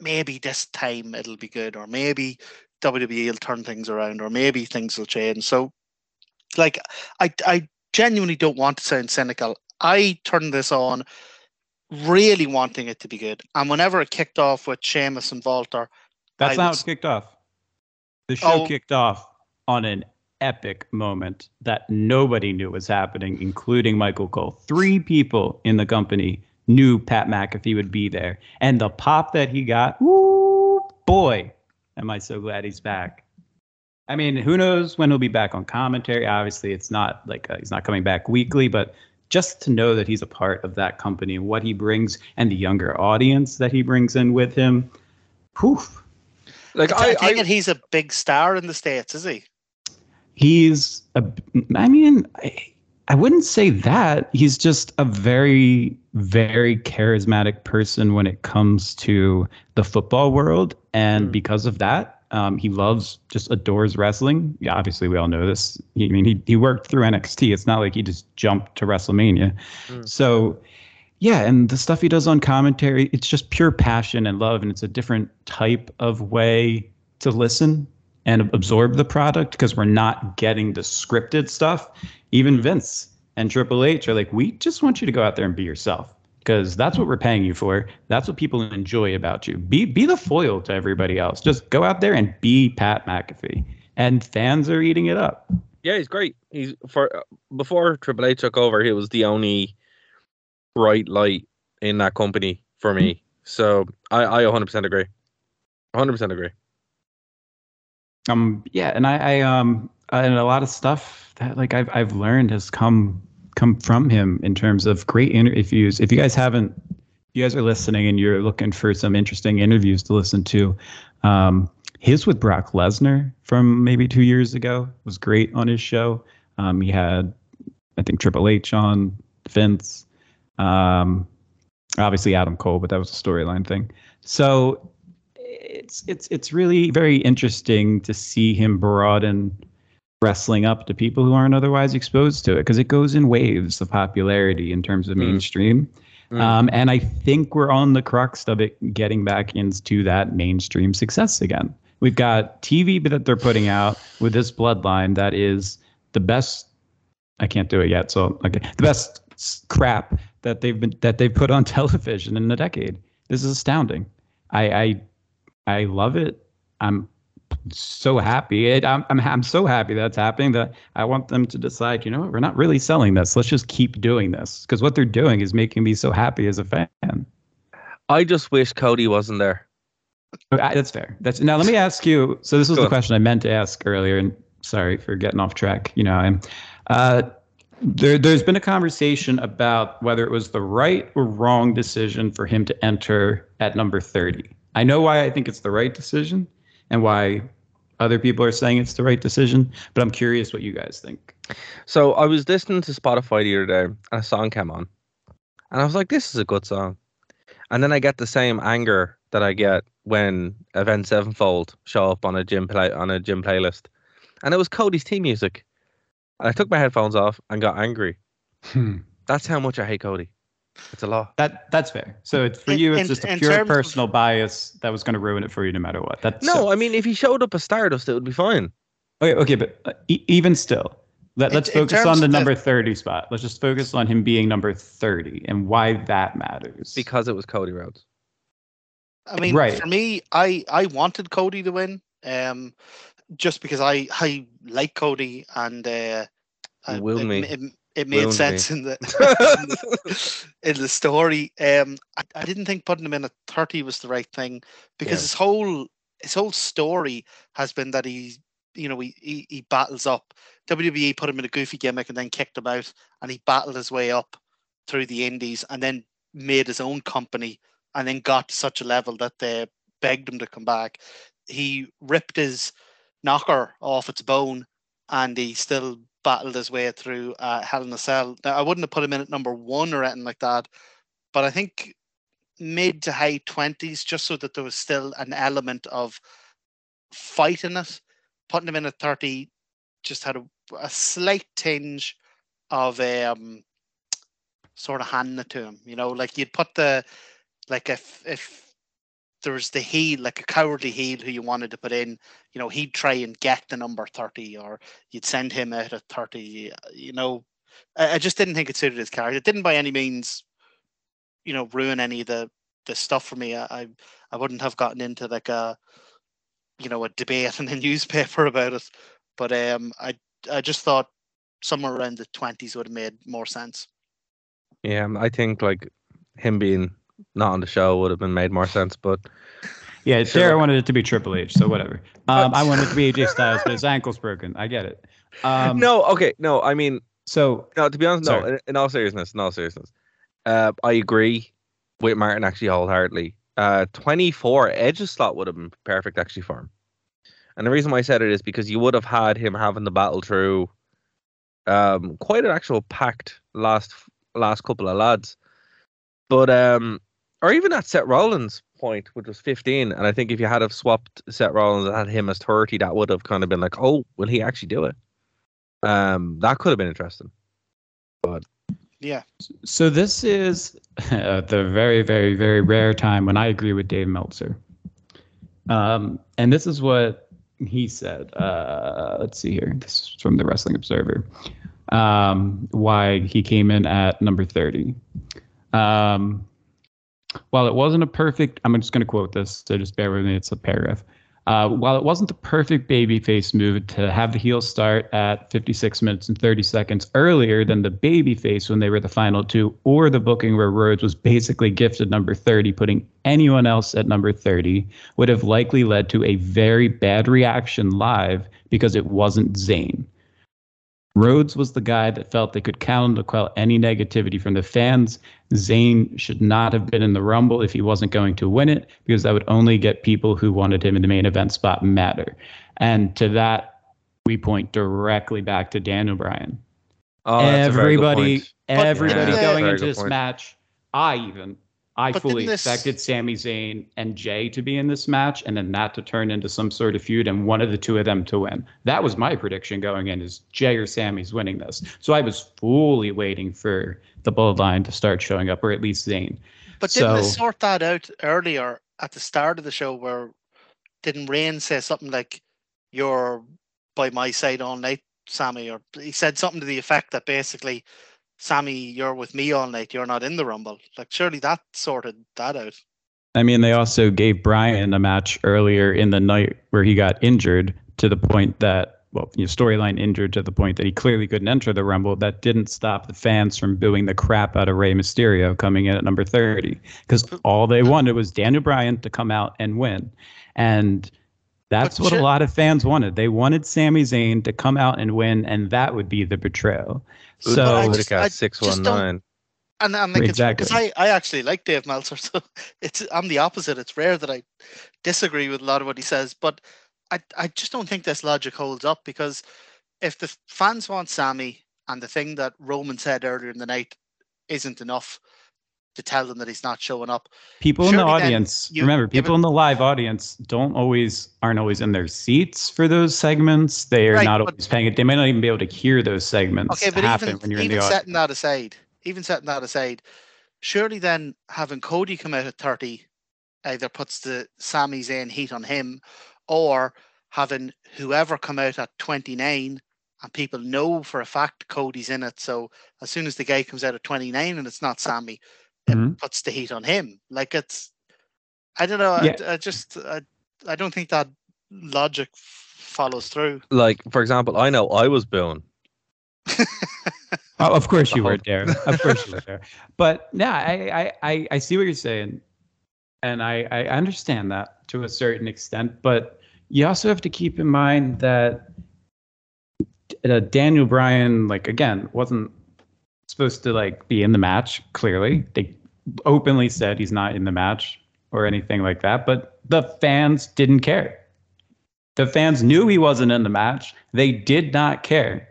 maybe this time it'll be good, or maybe WWE will turn things around, or maybe things will change. So, like, I I genuinely don't want to sound cynical. I turned this on really wanting it to be good, and whenever it kicked off with Sheamus and Walter, That's I not was- kicked off. The show Oh. kicked off on an epic moment that nobody knew was happening, including Michael Cole. Three people in the company knew Pat McAfee would be there. And the pop that he got, woo, boy, am I so glad he's back. I mean, who knows when he'll be back on commentary? Obviously, it's not like uh, he's not coming back weekly, but just to know that he's a part of that company and what he brings and the younger audience that he brings in with him, whew, like I, I, take I it he's a big star in the states, is he? He's a i mean I, I wouldn't say that. He's just a very very charismatic person when it comes to the football world. And Mm. because of that um, he loves just adores wrestling. Yeah obviously we all know this. I mean he, he worked through nxt it's not like he just jumped to wrestlemania. Mm. so yeah and the stuff he does on commentary it's just pure passion and love. And it's a different type of way to listen and absorb the product because we're not getting the scripted stuff. Even Vince and Triple H are like, we just want you to go out there and be yourself because that's what we're paying you for. That's what people enjoy about you. Be be the foil to everybody else. Just go out there and be Pat McAfee, and fans are eating it up. yeah, he's great. He's for before Triple H took over, he was the only bright light in that company for me. Hmm. So I, I 100% agree. 100% agree. Um yeah and i i um and a lot of stuff that like i've i've learned has come come from him in terms of great interviews if you guys haven't you guys are listening and you're looking for some interesting interviews to listen to um his with brock lesnar from maybe two years ago was great on his show. Um he had i think triple h on vince um obviously adam cole but that was a storyline thing. So it's it's it's really very interesting to see him broaden wrestling up to people who aren't otherwise exposed to it because it goes in waves of popularity in terms of Mm. mainstream. Mm. Um, and I think we're on the crux of it getting back into that mainstream success again. We've got TV that they're putting out with this bloodline that is the best. I can't do it yet, so okay, the best crap that they've been that they've put on television in a decade. This is astounding. I I, I love it. I'm so happy. It, I'm, I'm I'm so happy that's happening that I want them to decide. You know what? We're not really selling this. Let's just keep doing this because what they're doing is making me so happy as a fan. I just wish Cody wasn't there. Okay, that's fair. That's now. Let me ask you. So this was Go the on. question I meant to ask earlier, and sorry for getting off track. You know, I'm. Uh, there, there's been a conversation about whether it was the right or wrong decision for him to enter at number 30. I know why I think it's the right decision, and why other people are saying it's the right decision. But I'm curious what you guys think. So I was listening to Spotify the other day and a song came on. And I was like, this is a good song. And then I get the same anger that I get when Avenged Sevenfold show up on a gym play on a gym playlist. And it was Cody's team music. And I took my headphones off and got angry. Hmm. That's how much I hate Cody. It's a lot. That that's fair. So it's, for In- you, it's in- just a pure terms of- personal bias that was going to ruin it for you no matter what. That's No, I mean, if he showed up as Stardust, it would be fine. Okay, okay, but uh, e- even still, let, let's in focus terms on the of the- number 30 spot. Let's just focus on him being number 30 and why that matters. Because it was Cody Rhodes. I mean, Right. for me, I I wanted Cody to win, um, just because I I like Cody and uh, I- Will it, me. it, it made Will sense me. in the, in the in the story. Um, I, I didn't think putting him in at thirty was the right thing because Yeah. his whole his whole story has been that he you know he, he he battles up. WWE put him in a goofy gimmick and then kicked him out, and he battled his way up through the Indies and then made his own company and then got to such a level that they begged him to come back. He ripped his knocker off its bone and he still battled his way through uh, Hell in a Cell. Now, I wouldn't have put him in at number one or anything like that, but I think mid to high 20s, just so that there was still an element of fight in it. Putting him in at 30 just had a, a slight tinge of um, sort of it to him. You know, like you'd put the like if if there was the heel, like a cowardly heel who you wanted to put in, you know, he'd try and get the number thirty, or you'd send him out at thirty. You know, I, I just didn't think it suited his character. It didn't by any means, you know, ruin any of the the stuff for me. I I, I wouldn't have gotten into like a you know a debate in the newspaper about it, but um, I I just thought somewhere around the twenties would have made more sense. Yeah, I think like him being not on the show would have been made more sense, but yeah, Sure. Sarah wanted it to be Triple H, so whatever. Um, I wanted it to be AJ Styles, but his ankle's broken. I get it. Um, no, okay, no, I mean, So no, to be honest, no, in, in all seriousness, in all seriousness, uh, I agree with Martin actually wholeheartedly. Uh, 24 Edge's slot would have been perfect actually for him. And the reason why I said it is because you would have had him having the battle through um, quite an actual packed last last couple of lads. But um, or even at Seth Rollins' point, which was 15, and I think if you had have swapped Seth Rollins and had him as 30, that would have kind of been like, oh, will he actually do it? Um, that could have been interesting. But yeah, So this is uh, the very, very, very rare time when I agree with Dave Meltzer. Um, and this is what he said. Uh, let's see here. This is from the Wrestling Observer. Um, why he came in at number 30. Um, while it wasn't a perfect, I'm just going to quote this, so just bear with me. It's a paragraph. Uh, while it wasn't the perfect babyface move to have the heel start at 56 minutes and 30 seconds earlier than the babyface when they were the final two, or the booking where Rhodes was basically gifted number 30, putting anyone else at number 30 would have likely led to a very bad reaction live because it wasn't Zayn. Rhodes was the guy that felt they could count on to quell any negativity from the fans. Zayn should not have been in the Rumble if he wasn't going to win it, because that would only get people who wanted him in the main event spot madder. And to that, we point directly back to Dan Bryan. Oh, that's a very good everybody, point. everybody Yeah, going into this point. match, I even, I But fully this- expected Sami Zayn and Jey to be in this match, and then that to turn into some sort of feud, and one of the two of them to win. That was my prediction going in: is Jey or Sami's winning this. So I was fully waiting for the Bloodline to start showing up, or at least Zayn. But didn't they sort that out earlier at the start of the show where didn't Rain say something like you're by my side all night, Sami, or he said something to the effect that basically Sami, you're with me all night, you're not in the rumble. Like surely that sorted that out. I mean, they also gave Brian a match earlier in the night where he got injured to the point that, well, you know, storyline injured to the point that he clearly couldn't enter the Rumble. That didn't stop the fans from booing the crap out of Rey Mysterio coming in at number 30 because all they wanted was Daniel Bryan to come out and win. And that's But what a lot of fans wanted. They wanted Sami Zayn to come out and win, and that would be the betrayal. But So, I just- I just 619. And I'm like, Exactly. because I, I actually like Dave Meltzer, so it's I'm the opposite. It's rare that I disagree with a lot of what he says, but I I just don't think this logic holds up because if the fans want Sami and the thing that Roman said earlier in the night isn't enough to tell them that he's not showing up, people in the audience you remember people it- in the live audience don't always aren't always in their seats for those segments. They are Right, not but- always paying it they may not even be able to hear those segments okay, but happen even when you're in even the audience setting that aside, even setting that aside, surely then having Cody come out at 30 either puts the Sami Zayn heat on him or having whoever come out at 29 and people know for a fact Cody's in it. So as soon as the guy comes out at 29 and it's not Sami, it Mhm. puts the heat on him. Like it's, I don't know. Yeah. I, I just, I, I don't think that logic follows through. Like for example, I know I was booing. Oh, of course you were, whole- Darren. Of course you were there. But yeah, I, I, I, I see what you're saying, and I, I understand that to a certain extent. But you also have to keep in mind that uh, Daniel Bryan, like again, wasn't supposed to like be in the match. Clearly, they openly said he's not in the match or anything like that. But the fans didn't care. The fans knew he wasn't in the match. They did not care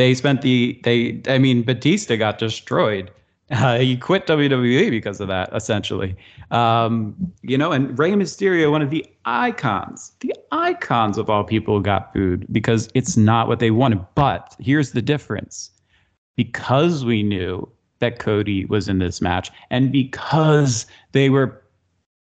they spent the they i mean batista got destroyed uh, he quit wwe because of that essentially um, you know and Rey mysterio one of the icons the icons of all people got booed because it's not what they wanted but here's the difference because we knew that cody was in this match and because they were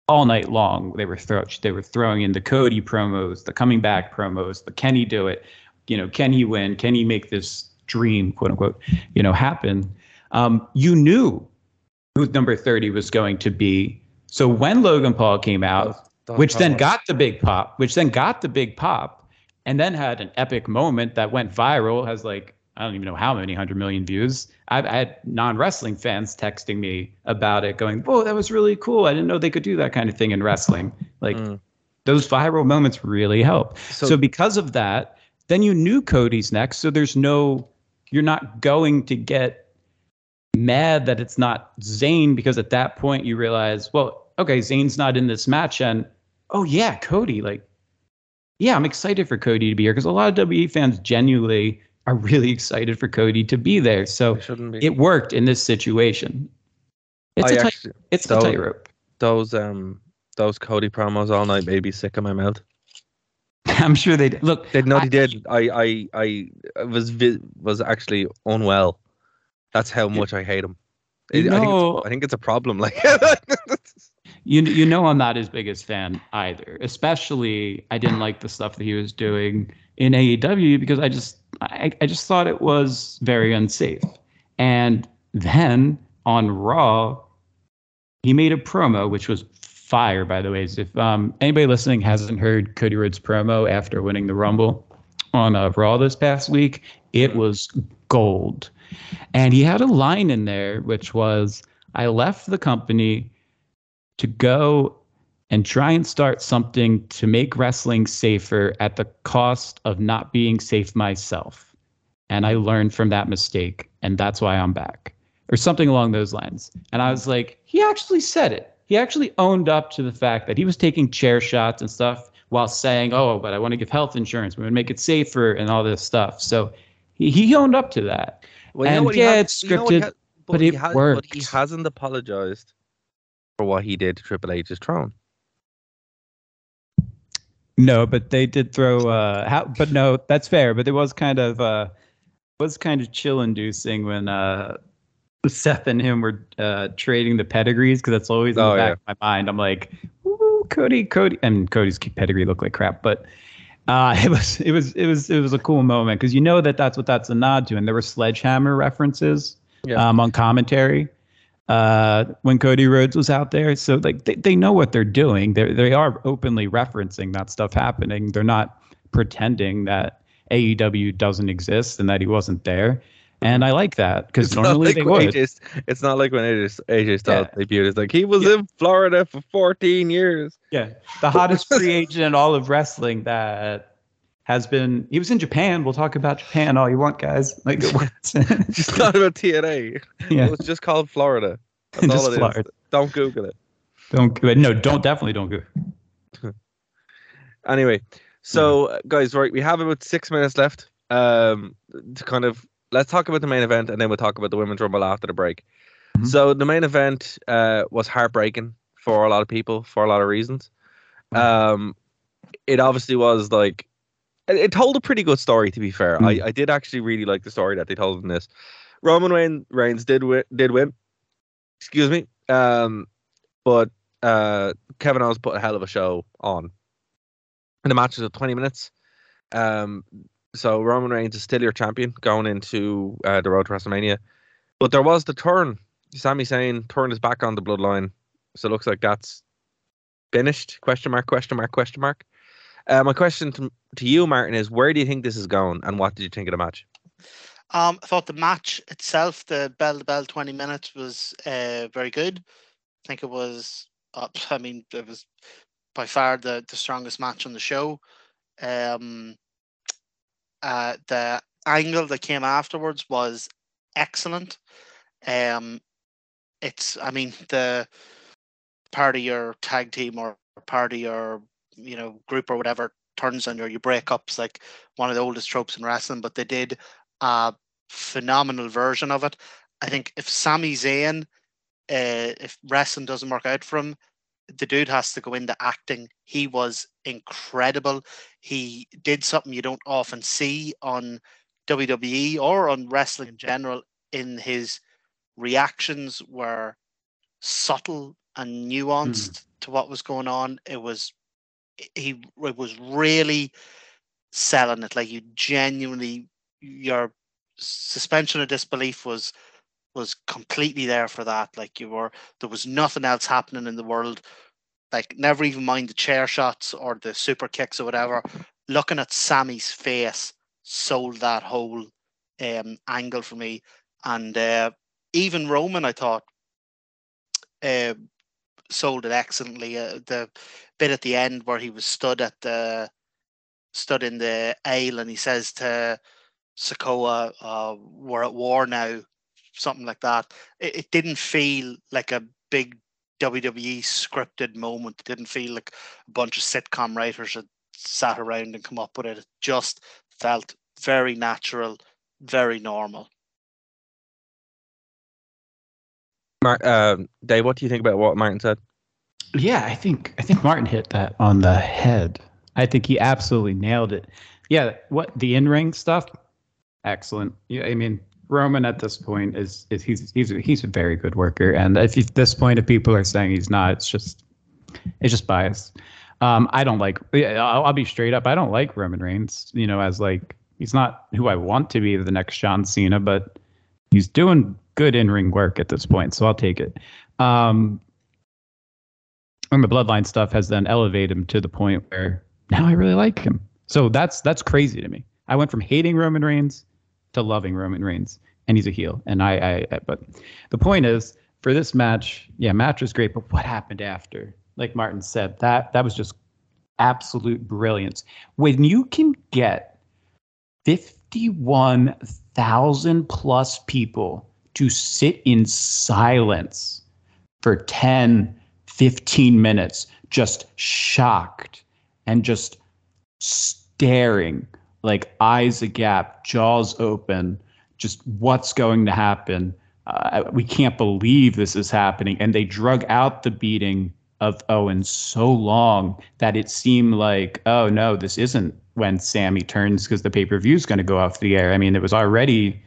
all night long they were throw, they were throwing in the cody promos the coming back promos the can he do it you know, can he win? Can he make this dream, quote unquote, you know, happen? Um, you knew who number 30 was going to be. So when Logan Paul came out, which then got the big pop, which then got the big pop, and then had an epic moment that went viral, has like, I don't even know how many hundred million views. I've had non wrestling fans texting me about it, going, Whoa, that was really cool. I didn't know they could do that kind of thing in wrestling. Like, Mm. those viral moments really help. So- So, because of that, then you knew Cody's next. So there's no, you're not going to get mad that it's not Zayn because at that point you realize, well, okay, Zayn's not in this match. And oh, yeah, Cody, like, yeah, I'm excited for Cody to be here because a lot of WWE fans genuinely are really excited for Cody to be there. So It be. it worked in this situation. It's I a tight, actually, it's a tightrope. those um those Cody promos all night made me sick in my mouth. I'm sure they did. look. They no, I- they did. I I I was vi- was actually unwell. That's how much I hate him. I, You I think it's, I think it's a problem. Like You you know I'm not his biggest fan either. Especially I didn't like the stuff that he was doing in AEW because I just I, I just thought it was very unsafe. And then on Raw, he made a promo which was fire. By the way, if um, anybody listening hasn't heard Cody Rhodes' promo after winning the Rumble on uh, Raw this past week, it was gold. And he had a line in there which was, "I left the company." to go and try and start something to make wrestling safer at the cost of not being safe myself. And I learned from that mistake, and that's why I'm back, or something along those lines. And I was like, he actually said it. He actually owned up to the fact that he was taking chair shots and stuff while saying, oh, but I want to give health insurance. We want to make it safer and all this stuff. So he, he owned up to that. Well, And yeah, has- it's you know scripted, but he it has- But he worked. hasn't apologized for what he did to Triple H's throne. No, but they did throw. Uh, how, but no, that's fair. But it was kind of uh, was kind of chill inducing when uh, Seth and him were uh, trading the pedigrees because that's always in the Oh, back of my mind. I'm like, Ooh, Cody, Cody, and Cody's pedigree looked like crap, but. Uh, it was it was it was it was a cool moment because you know that that's what that's a nod to, and there were sledgehammer references Yeah. um, on commentary uh, when Cody Rhodes was out there. So like they, they know what they're doing. They they are openly referencing that stuff happening. They're not pretending that AEW doesn't exist and that he wasn't there. And I like that because normally like they would. AJ, it's not like when AJ, AJ Styles Yeah. debuted. It's like he was in Florida for 14 years. Yeah, the hottest free agent in all of wrestling that has been. He was in Japan. We'll talk about Japan all you want, guys. Like, Just not about TNA. yeah, It was just called Florida. That's Just all it is. Florida. Don't Google it. don't no, don't definitely don't go. Anyway, so uh, guys, right, we have about six minutes left. Um, to kind of let's talk about the main event, and then we'll talk about the women's rumble after the break. Mhm. So the main event uh, was heartbreaking for a lot of people for a lot of reasons. Um, it obviously was like it, told a pretty good story. To be fair, I, I did actually really like the story that they told in this. Roman Reigns, Reigns did win, did win. Excuse me. Um, but uh, Kevin Owens put a hell of a show on. And the match was of 20 minutes. Um, so Roman Reigns is still your champion going into uh, the road to WrestleMania. But there was the turn. Sami Zayn turned his back on the bloodline. So it looks like that's finished. Question mark, question mark, question mark. Uh, my question to, to you, Martin, is where do you think this is going and what did you think of the match? Um, I thought the match itself, the bell to bell 20 minutes, was uh, very good. I think it was, uh, I mean, it was by far the, the strongest match on the show. Um, uh, the angle that came afterwards was excellent. Um, it's, I mean, the part of your tag team or part of your, you know, group or whatever turns on you, you break up. It's like one of the oldest tropes in wrestling, but they did a phenomenal version of it. I think if Sami Zayn, uh, if wrestling doesn't work out for him, the dude has to go into acting. He was incredible. He did something you don't often see on WWE or on wrestling in general. In his reactions were subtle and nuanced mm. to what was going on. It was he was really selling it. Like you genuinely your suspension of disbelief was was completely there for that. Like you were, there was nothing else happening in the world. Like never even mind the chair shots or the super kicks or whatever. Looking at Sami's face sold that whole um, angle for me. And uh, even Roman, I thought, uh, sold it excellently. Uh, the bit at the end where he was stood at the stood in the aisle and he says to Sikoa, uh, we're at war now, something like that. It, it didn't feel like a big WWE scripted moment. It didn't feel like a bunch of sitcom writers had sat around and come up with it. It just felt very natural, very normal. Uh, Dave, what do you think about what Martin said? Yeah, I think I think Martin hit that on the head. I think he absolutely nailed it. Yeah, what the in ring stuff excellent. Yeah, I mean Roman at this point is is he's he's he's a very good worker, and if at this point if people are saying he's not, it's just it's just bias. Um, I don't like. I'll, I'll be straight up. I don't like Roman Reigns. You know, as like he's not who I want to be the next John Cena, but he's doing good in ring work at this point, so I'll take it. Um, and the bloodline stuff has then elevated him to the point where now I really like him. So that's that's crazy to me. I went from hating Roman Reigns to loving Roman Reigns, and he's a heel. And I, I, I, but the point is, for this match, yeah, match was great, but what happened after? Like Martin said, that that was just absolute brilliance. When you can get fifty-one thousand plus people to sit in silence for 10, 15 minutes, just shocked and just staring like eyes agap, jaws open, just what's going to happen. Uh, we can't believe this is happening. And they drug out the beating of Owen so long that it seemed like, oh no, this isn't when Sami turns because the pay per view is going to go off the air. I mean, it was already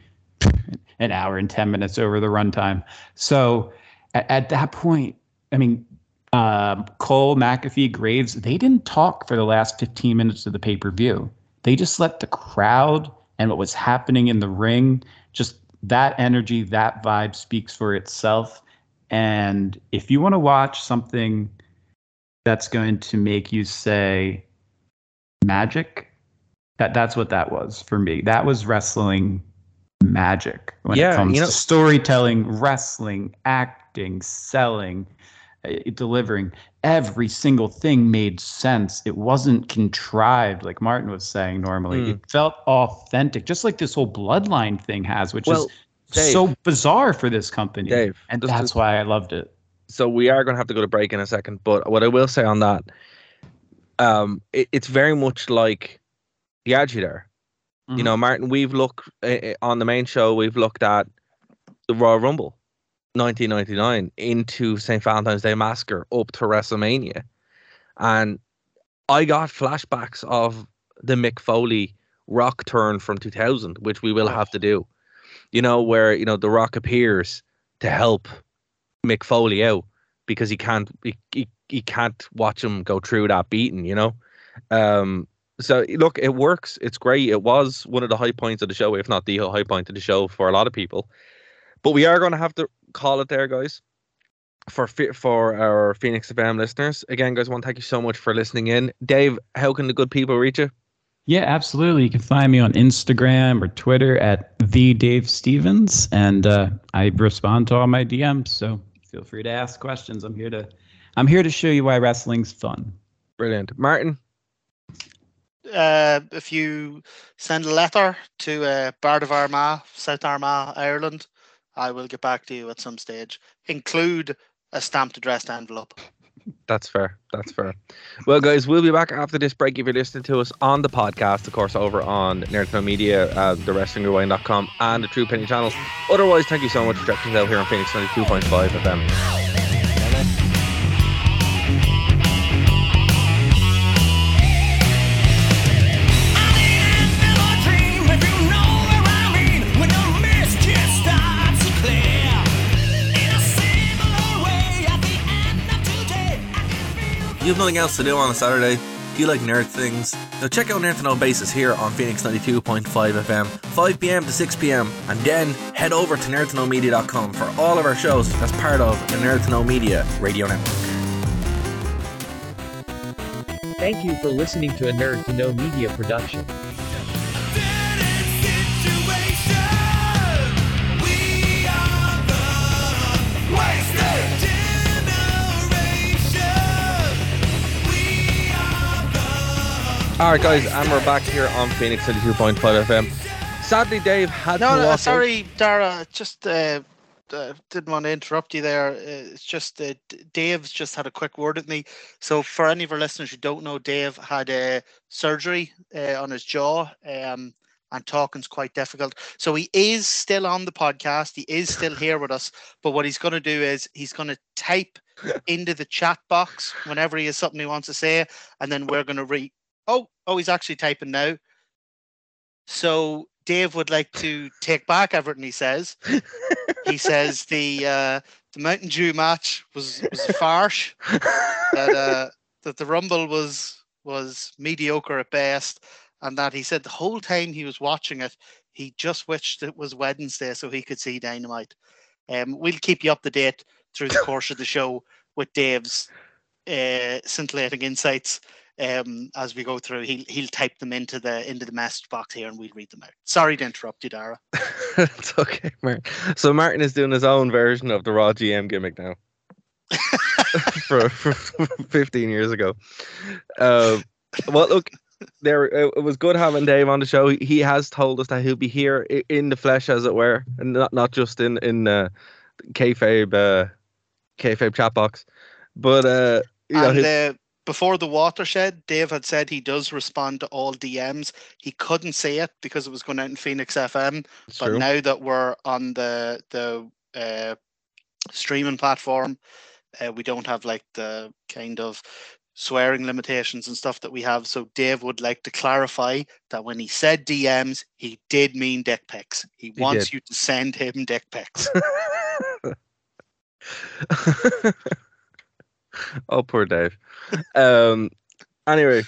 an hour and 10 minutes over the runtime. So at, at that point, I mean, um, Cole, McAfee, Graves, they didn't talk for the last 15 minutes of the pay per view. They just let the crowd and what was happening in the ring, just that energy, that vibe speaks for itself. And if you want to watch something that's going to make you say magic, that that's what that was for me. That was wrestling magic when yeah, it comes you know, to storytelling, wrestling, acting, selling, uh, delivering every single thing made sense. It wasn't contrived, like Martin was saying normally. Mm. It felt authentic, just like this whole bloodline thing has, which well, is Dave, so bizarre for this company. Dave, and that's why I loved it. So we are going to have to go to break in a second, but what I will say on that, um, it, it's very much like the Agitator. Mm-hmm. You know, Martin, we've looked uh, on the main show, we've looked at the Royal Rumble 1999 into St. Valentine's Day Massacre up to WrestleMania. And I got flashbacks of the Mick Foley rock turn from 2000, which we will have to do. you know, where you know the Rock appears to help Mick Foley out because he can't he, he, he can't watch him go through that beating, you know. Um, so look, it works. It's great. It was one of the high points of the show, if not the high point of the show for a lot of people. But we are going to have to call it there, guys. For for our Phoenix FM listeners, again, guys, one thank you so much for listening in. Dave, how can the good people reach you? Yeah, absolutely. You can find me on Instagram or Twitter at the Dave Stevens, and uh, I respond to all my DMs. So feel free to ask questions. I'm here to, I'm here to show you why wrestling's fun. Brilliant, Martin. Uh, if you send a letter to uh, Bard of Armagh, South Armagh, Ireland, I will get back to you at some stage. Include a stamped addressed envelope. That's fair. That's fair. Well, guys, we'll be back after this break. If you're listening to us on the podcast, of course, over on Nerd No Media, uh, the WrestlingRewind.com, and the True Penny channel. Otherwise, thank you so much for checking us out here on Phoenix 92.5 FM. You have nothing else to do on a Saturday? Do you like nerd things? Now check out Nerd to Know Basis here on Phoenix 92.5 FM, 5pm to 6pm, and then head over to nerdtoknowmedia.com for all of our shows as part of the Nerd to Know Media radio network. Thank you for listening to a Nerd to Know Media production. All right, guys, and we're back here on Phoenix 92.5 FM. Sadly, Dave had No, to no, out. sorry, Dara. Just uh, uh, didn't want to interrupt you there. Uh, it's just uh, Dave's just had a quick word with me. So, for any of our listeners who don't know, Dave had uh, surgery uh, on his jaw, um, and talking's quite difficult. So he is still on the podcast. He is still here with us. But what he's going to do is he's going to type into the chat box whenever he has something he wants to say, and then we're going to read. Oh, oh, he's actually typing now. So Dave would like to take back everything he says. he says the uh, the Mountain Dew match was was a farce. that uh, that the Rumble was was mediocre at best, and that he said the whole time he was watching it, he just wished it was Wednesday so he could see Dynamite. Um, we'll keep you up to date through the course of the show with Dave's uh, scintillating insights um, as we go through. He'll he'll type them into the into the message box here, and we'll read them out. Sorry to interrupt you, Dara. it's okay, Martin. So Martin is doing his own version of the Raw GM gimmick now. for, for 15 years ago. Uh, well, look, there it, was good having Dave on the show. He, he has told us that he'll be here in the flesh, as it were, and not not just in in uh, kayfabe uh, kayfabe chat box. But uh, you know, and his, uh, before the watershed, Dave had said he does respond to all DMs. He couldn't say it because it was going out in Phoenix FM. But true. now that we're on the the uh, streaming platform, uh, we don't have like the kind of swearing limitations and stuff that we have. So Dave would like to clarify that when he said DMs, he did mean dick pics. He, He wants did. you to send him dick pics. oh, poor Dave. Um. Anyway,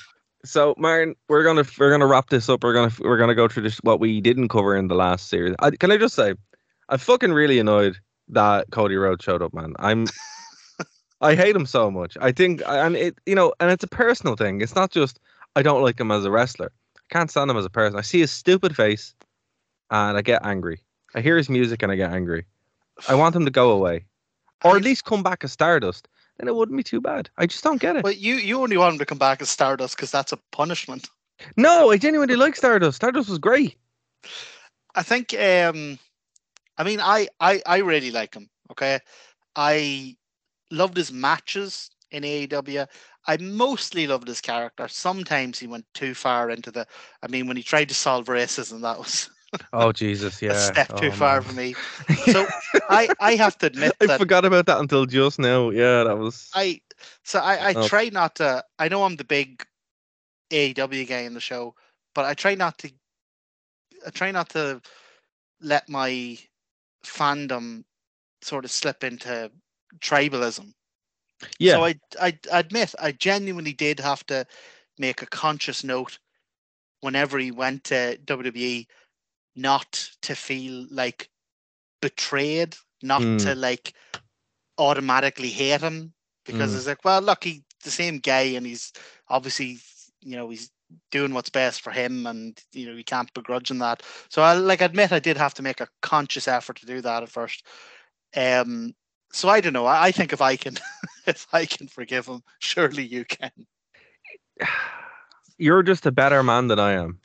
so Martin, we're gonna we're gonna wrap this up. We're gonna we're gonna go through this what we didn't cover in the last series. I, can I just say, I'm fucking really annoyed that Cody Rhodes showed up, man. I'm. I hate him so much. I think, and it, you know, and it's a personal thing. It's not just I don't like him as a wrestler. I can't stand him as a person. I see his stupid face, and I get angry. I hear his music and I get angry. I want him to go away, or at least come back as Stardust. Then it wouldn't be too bad. I just don't get it. But you you only want him to come back as Stardust because that's a punishment. No, I genuinely like Stardust. Stardust was great. I think um I mean I I I really like him. Okay. I loved his matches in AEW. I mostly loved his character. Sometimes he went too far into the I mean when he tried to solve racism that was Oh Jesus, yeah. a step too Oh, far man. for me. So I I have to admit I forgot about that until just now. Yeah, that was. I so I, I Oh. try not to I know I'm the big AEW guy in the show, but I try not to I try not to let my fandom sort of slip into tribalism. Yeah. So I I admit I genuinely did have to make a conscious note whenever he went to WWE not to feel like betrayed, not Mm. to like automatically hate him because Mm. it's like, well, look, he's the same guy and he's obviously, you know, he's doing what's best for him and you know, you can't begrudge him that. So I like admit I did have to make a conscious effort to do that at first. Um so I don't know. I, I think if I can if I can forgive him, surely you can. You're just a better man than I am.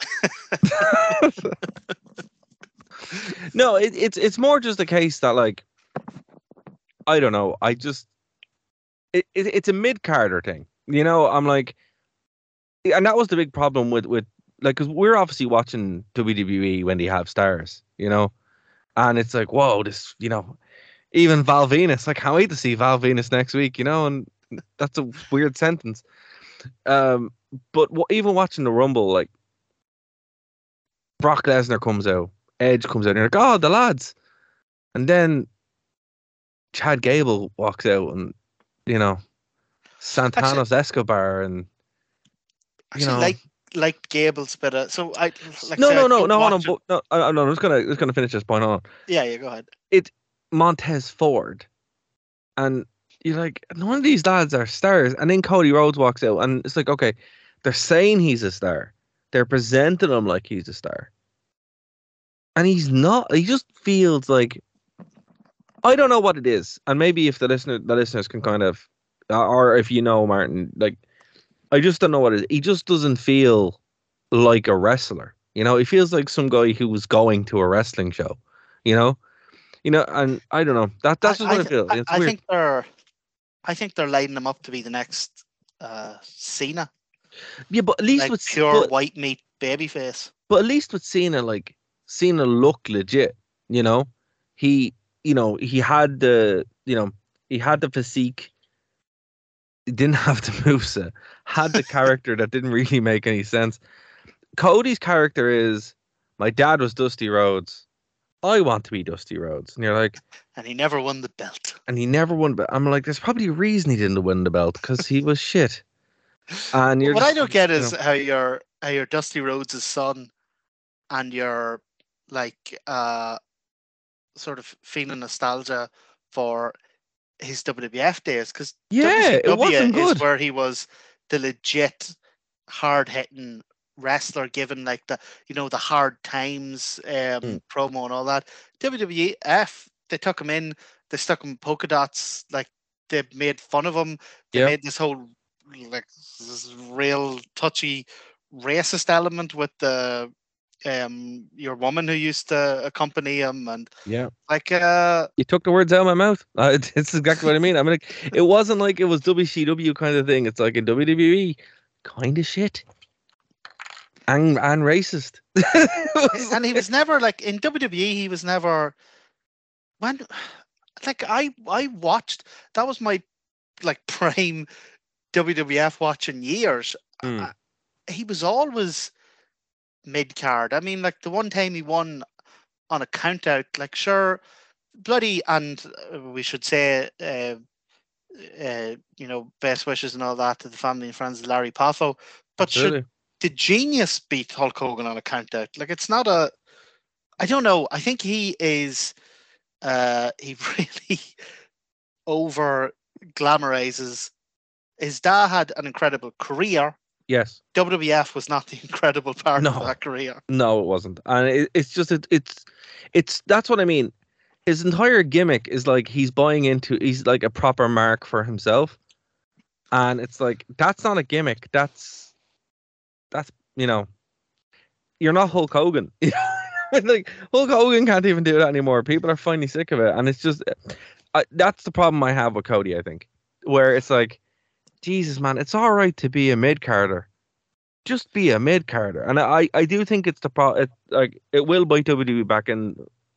no, it, it's it's more just a case that like I don't know. I just it, it it's a mid Carter thing. You know, I'm like, and that was the big problem with with like because we're obviously watching WWE when they have stars. You know, and it's like, whoa, this you know, even Val Venis. I can't wait to see Val Venis next week. You know, and that's a weird sentence. Um, but even watching the Rumble, like Brock Lesnar comes out, Edge comes out, and you're like, oh, the lads. And then Chad Gable walks out, and you know, Santanos Escobar, and you Actually, know, like like Gable's of so I like no, no, no, no, hold on, watch but, no, I- no, I'm just gonna just gonna finish this point. On. Yeah, yeah, go ahead. It Montez Ford, and you're like, none of these lads are stars. And then Cody Rhodes walks out, and it's like, okay, they're saying he's a star, they're presenting him like he's a star, and he's not. He just feels like I don't know what it is, and maybe if the listener, the listeners can kind of, or if you know Martin, like, I just don't know what it is. He just doesn't feel like a wrestler. You know, he feels like some guy who was going to a wrestling show. You know, you know, and I don't know. That that's just what I, th- feel. I, I think they're I think they're lining him up to be the next uh Cena. Yeah, but at least Like with pure but, white meat babyface. but at least with Cena, like Cena looked legit. You know, he, you know, he had the, you know, he had the physique. He didn't have the moveset. Uh, had the character that didn't really make any sense. Cody's character is my dad was Dusty Rhodes. I want to be Dusty Rhodes. And you're like, And he never won the belt. and he never won. But I'm like, there's probably a reason he didn't win the belt because he was shit. And you're what I don't get you is know, how you're how you're Dusty Rhodes' son and you're like uh sort of feeling nostalgia for his WWF days because Yeah, it wasn't is where he was the legit hard hitting wrestler given like the you know the hard times um Mm. promo and all that WWF they took him in they stuck him polka dots like they made fun of him they Yeah. made this whole like this real touchy racist element with the um your woman who used to accompany him and yeah. like uh You took the words out of my mouth. Uh, it's exactly what I mean. I mean, like, it wasn't like it was WCW kind of thing. It's like a WWE, kind of shit. And, and racist. and he was never like in WWE. He was never when like I I watched that was my like prime WWF watching years. I- he was always mid card. I mean, like the one time he won on a count out, like sure, bloody, and uh, we should say, uh, uh, you know, best wishes and all that to the family and friends of Larry Poffo. But should the Genius beat Hulk Hogan on a count out? Like it's not a I don't know. I think he is uh he really over glamorizes his dad had an incredible career. Yes. WWF was not the incredible part No. of that career. No, it wasn't. And it, it's just, it, it's, it's, that's what I mean. His entire gimmick is like he's buying into, he's like a proper mark for himself. And it's like, that's not a gimmick. That's, that's, you know, you're not Hulk Hogan. Like Hulk Hogan can't even do that anymore. People are finally sick of it. And it's just, I, that's the problem I have with Cody, I think, where it's like, Jesus, man, it's all right to be a mid carder just be a mid carder, and I I do think it's the pro it, like it will bite WWE back in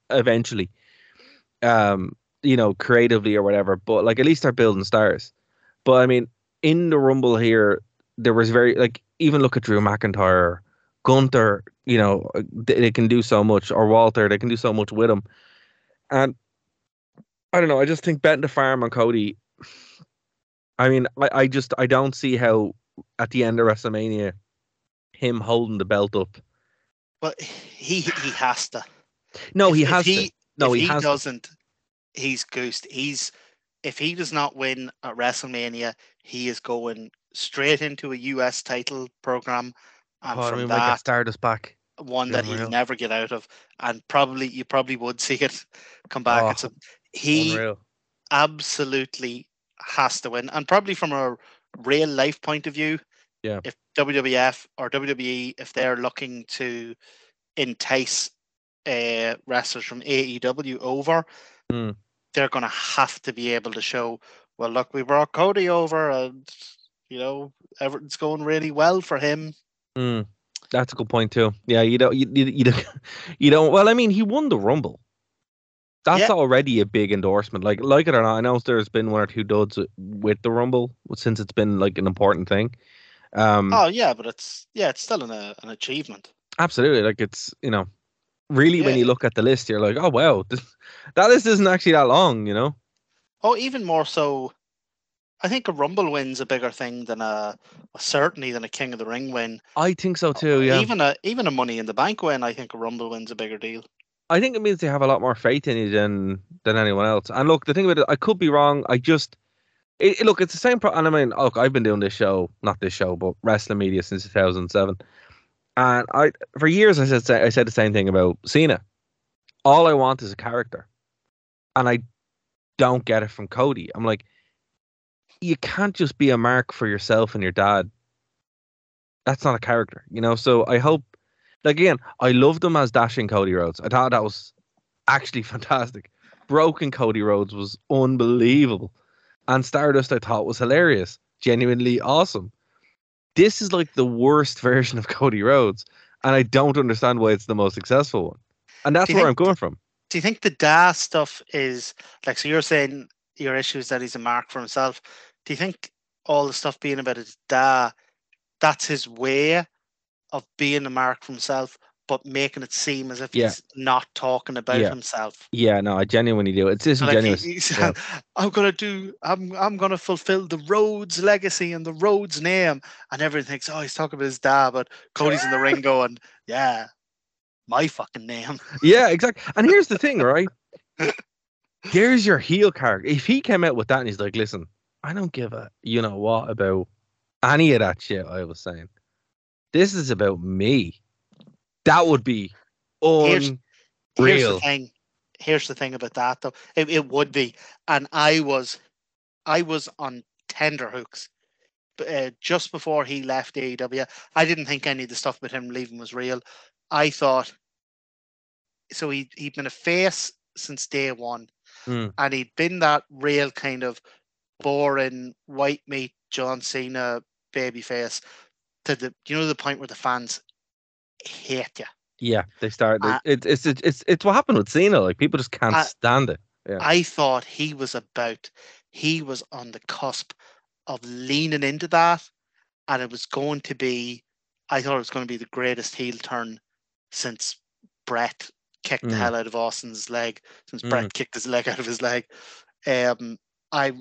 eventually, um you know creatively or whatever. But like at least they're building stars. But I mean, in the Rumble here, there was very like even look at Drew McIntyre Gunther, you know, they, they can do so much, or Walter, they can do so much with him. And I don't know. I just think betting the farm on Cody. I mean, I, I just I don't see how at the end of WrestleMania, him holding the belt up. But he he has to. No, If- he if has he, to. No, if he, has. doesn't. He's goosed. He's if he does not win at WrestleMania, he is going straight into a US title program, and Oh, I from mean, like a that Stardust back. one be that he'll never get out of, and probably you probably would see it come back. Oh, it's a, he Unreal. absolutely has to win, and probably from a real life point of view, Yeah. if WWF or WWE, if they're looking to entice uh, wrestlers from AEW over, Mm. they're going to have to be able to show, well, look, we brought Cody over, and you know everything's going really well for him. Mm, that's a good point too. Yeah, you don't, you, you, you don't, you don't. Well, I mean, he won the Rumble. That's Yeah. already a big endorsement. Like, like it or not, I know there's been one or two duds with the Rumble since it's been like an important thing. Um, Oh yeah, but it's yeah, it's still an uh, an achievement. absolutely. Like, it's you know, really when you look at the list, you're like, oh wow, this, that list isn't actually that long. You know. Oh, even more so, I think a Rumble win's a bigger thing than a certainly than a King of the Ring win. I think so too. Yeah. Even a even a Money in the Bank win, I think a Rumble win's a bigger deal. I think it means they have a lot more faith in you than than anyone else. And look, the thing about it, I could be wrong. I just it, it- look, it's the same. Pro- and I mean, look, I've been doing this show, not this show, but wrestling media since 2007. And I, for years, I said I said the same thing about Cena. All I want is a character, and I don't get it from Cody. I'm like, you can't just be a mark for yourself and your dad. That's not a character, you know. So I hope, again, I loved him as dashing Cody Rhodes. I thought that was actually fantastic. Broken Cody Rhodes was unbelievable, and Stardust I thought was hilarious, genuinely awesome. This is like the worst version of Cody Rhodes, and I don't understand why it's the most successful one. And that's where think I'm coming from. Do you think the Da stuff is like so? You're saying your issue is that he's a mark for himself. Do you think all the stuff being about his Da, that's his way of being a mark for himself, but making it seem as if Yeah. he's not talking about Yeah. himself? Yeah, no, I genuinely do. It's So, like, he- yeah. I'm gonna do. I'm I'm gonna fulfill the Rhodes legacy and the Rhodes name, and everyone thinks, oh, he's talking about his dad, but Cody's in the ring going, yeah, my fucking name. Yeah, exactly. And here's the thing, right? There's your heel character. If he came out with that and he's like, listen, I don't give a you know what about any of that shit I was saying. This is about me. That would be Here's- unreal. Here's the thing. Here's the thing about that though. It, it would be, and I was, I was on tender hooks, uh, just before he left AEW. I didn't think any of the stuff about him leaving was real. I thought, so he he'd been a face since day one, Mm. and he'd been that real kind of boring white meat John Cena baby face to the you know the point where the fans hate you. Yeah, they start. Uh, it, it's it's it's it's what happened with Cena. Like people just can't stand it. Yeah. I thought he was about, he was on the cusp of leaning into that, and it was going to be, I thought it was going to be the greatest heel turn since Brett kicked the Mm. hell out of Austin's leg, since Mm. Brett kicked his leg out of his leg. Um, I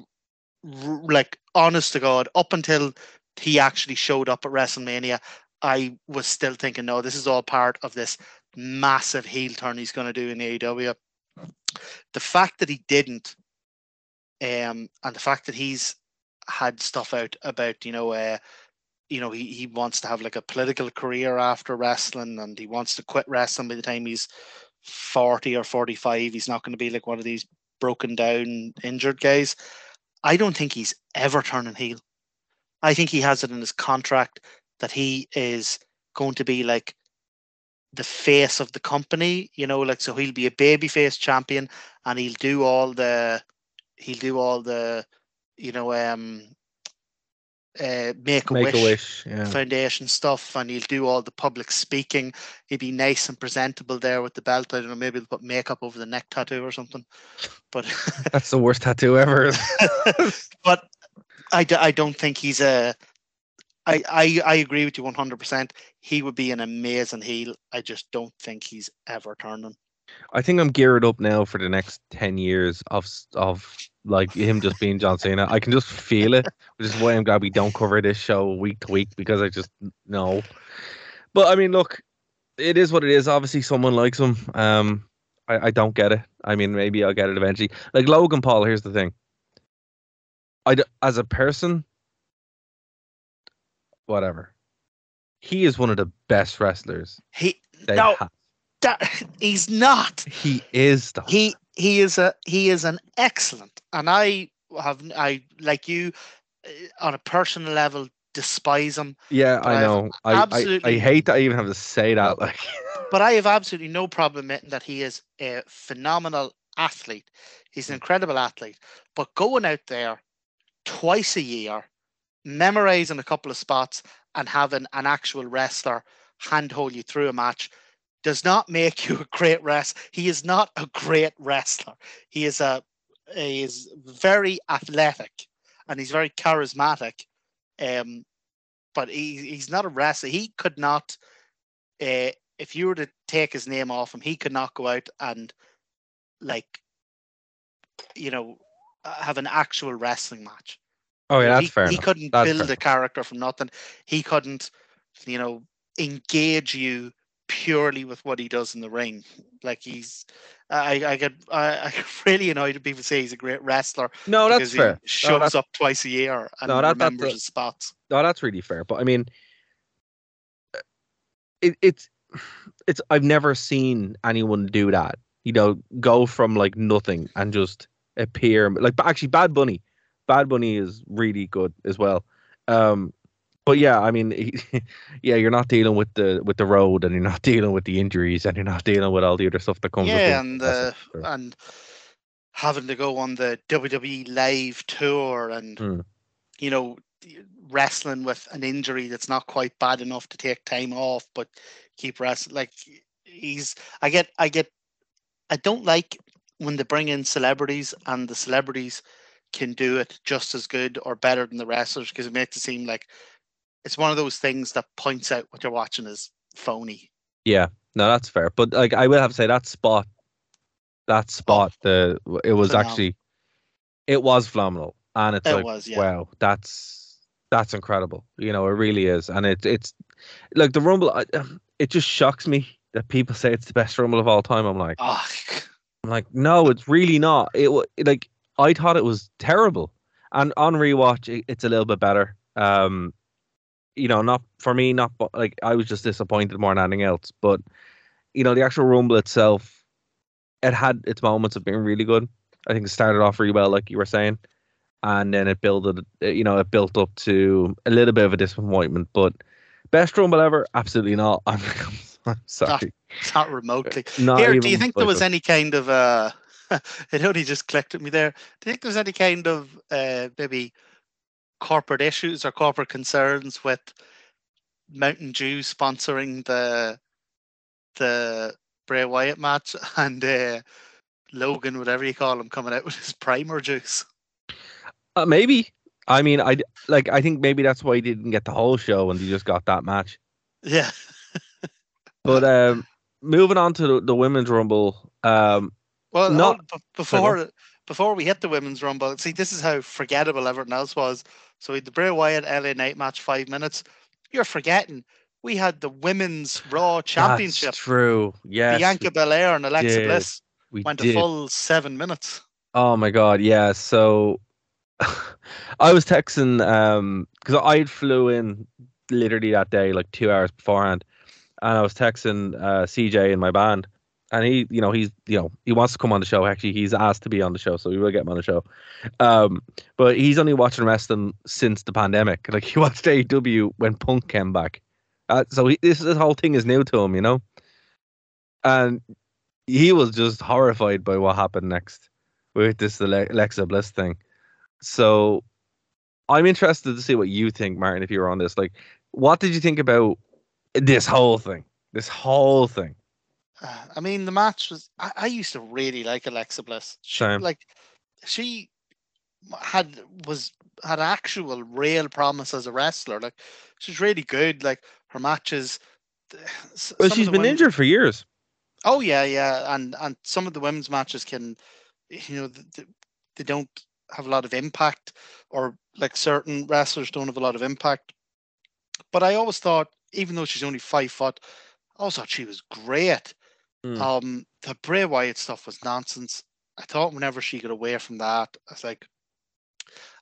like, honest to God, up until he actually showed up at WrestleMania, I was still thinking, no, this is all part of this massive heel turn he's going to do in AEW the fact that he didn't, um, and the fact that he's had stuff out about, you know, uh, you know, he, he wants to have like a political career after wrestling and he wants to quit wrestling by the time he's 40 or 45. He's not going to be like one of these broken down, injured guys. I don't think he's ever turning heel. I think he has it in his contract that he is going to be like the face of the company, you know, like so he'll be a babyface champion and he'll do all the he'll do all the you know um uh make a wish. Yeah. foundation stuff and he'll do all the public speaking. He'll be nice and presentable there with the belt. I don't know, maybe he'll put makeup over the neck tattoo or something. But That's the worst tattoo ever. but I, d- I don't think he's a I, I I agree with you one hundred percent. He would be an amazing heel. I just don't think he's ever turning. I think I'm geared up now for the next ten years of of like him just being John Cena. I can just feel it, which is why I'm glad we don't cover this show week to week because I just know. But I mean, look, it is what it is. Obviously, someone likes him. Um, I, I don't get it. I mean, maybe I'll get it eventually. Like Logan Paul. Here's the thing. I as a person, whatever. He is one of the best wrestlers. He no, have. that, he's not. He is though. He he is a he is an excellent, and I have I like you uh, on a personal level despise him, Yeah, I know. I, I I hate that I even have to say that. Like, but I have absolutely no problem admitting that he is a phenomenal athlete. He's an incredible athlete, but going out there twice a year, memorizing a couple of spots, and having an actual wrestler handhold you through a match does not make you a great wrestler. He is not a great wrestler. He is a he is very athletic and he's very charismatic. Um, but he, he's not a wrestler. He could not, uh, if you were to take his name off him, he could not go out and like, you know, have an actual wrestling match. Oh yeah, that's he, fair. He enough. couldn't That's build a character from nothing. He couldn't, you know, engage you purely with what he does in the ring. Like he's, I, I get, I, I get really annoyed when people say he's a great wrestler. No, that's because he fair. No, shows that's- up twice a year and No, that- that's remembers a- his spots. No, that's really fair. But I mean, uh, it, it's it's I've never seen anyone do that. You know, go from like nothing and just appear like but actually Bad Bunny. Bad Bunny is really good as well. Um, but yeah, I mean, he, yeah, you're not dealing with the with the road, and you're not dealing with the injuries, and you're not dealing with all the other stuff that comes. with Yeah, and uh, and having to go on the WWE live tour and Mm. you know wrestling with an injury that's not quite bad enough to take time off, but keep wrestling. Like he's, I get, I get, I don't like when they bring in celebrities and the celebrities can do it just as good or better than the wrestlers because it makes it seem like it's one of those things that points out what you're watching is phony. Yeah, no, that's fair. But like, I will have to say that spot, that spot, the it was phenomenal. actually, it was phenomenal, and it's It like, was, yeah. wow, that's that's incredible. You know, it really is, and it it's like the Rumble. It just shocks me that people say it's the best Rumble of all time. I'm like, Oh, I'm like, no, it's really not. It like I thought it was terrible, and on rewatch, it's a little bit better. Um, you know, not for me, not like I was just disappointed more than anything else. But you know, the actual Rumble itself, it had its moments of being really good. I think it started off really well, like you were saying, and then it built, it, you know, it built up to a little bit of a disappointment. But best Rumble ever, absolutely not. I'm, I'm sorry, not remotely. not Here, do you think there was any kind of uh it only just clicked at me there. Do you think there's any kind of uh maybe corporate issues or corporate concerns with Mountain Dew sponsoring the the Bray Wyatt match and uh Logan, whatever you call him, coming out with his primer juice? Uh, maybe. I mean, I like. I think maybe that's why he didn't get the whole show and he just got that match. Yeah. But um, moving on to the, the women's rumble. Um, Well, Not- b- before before we hit the women's rumble, see this is how forgettable everything else was. So we had the Bray Wyatt LA Knight match, five minutes. You're forgetting we had the women's Raw Championship. That's true. Yes. Bianca Belair and Alexa did. Bliss we went did. a full seven minutes. Oh my god, yeah. So I was texting um because I flew in literally that day, like two hours beforehand, and I was texting uh CJ in my band, and he, you know, he's you know he wants to come on the show. Actually, he's asked to be on the show, so we will get him on the show. Um, but he's only watching wrestling since the pandemic. Like he watched AEW when Punk came back, uh, so he, this this whole thing is new to him, you know. And he was just horrified by what happened next with this Alexa Bliss thing. So I'm interested to see what you think, Martin, if you were on this. Like, what did you think about this whole thing? This whole thing. Uh, I mean, the match was. I, I used to really like Alexa Bliss. She, Same. like, she had was had actual real promise as a wrestler. Like she's really good. Like her matches. Well, she's been women- injured for years. Oh yeah, yeah, and and some of the women's matches can, you know, th- th- they don't have a lot of impact, or like certain wrestlers don't have a lot of impact. But I always thought, even though she's only five foot, I always thought she was great. Hmm. Um, the Bray Wyatt stuff was nonsense. I thought whenever she got away from that, I was like,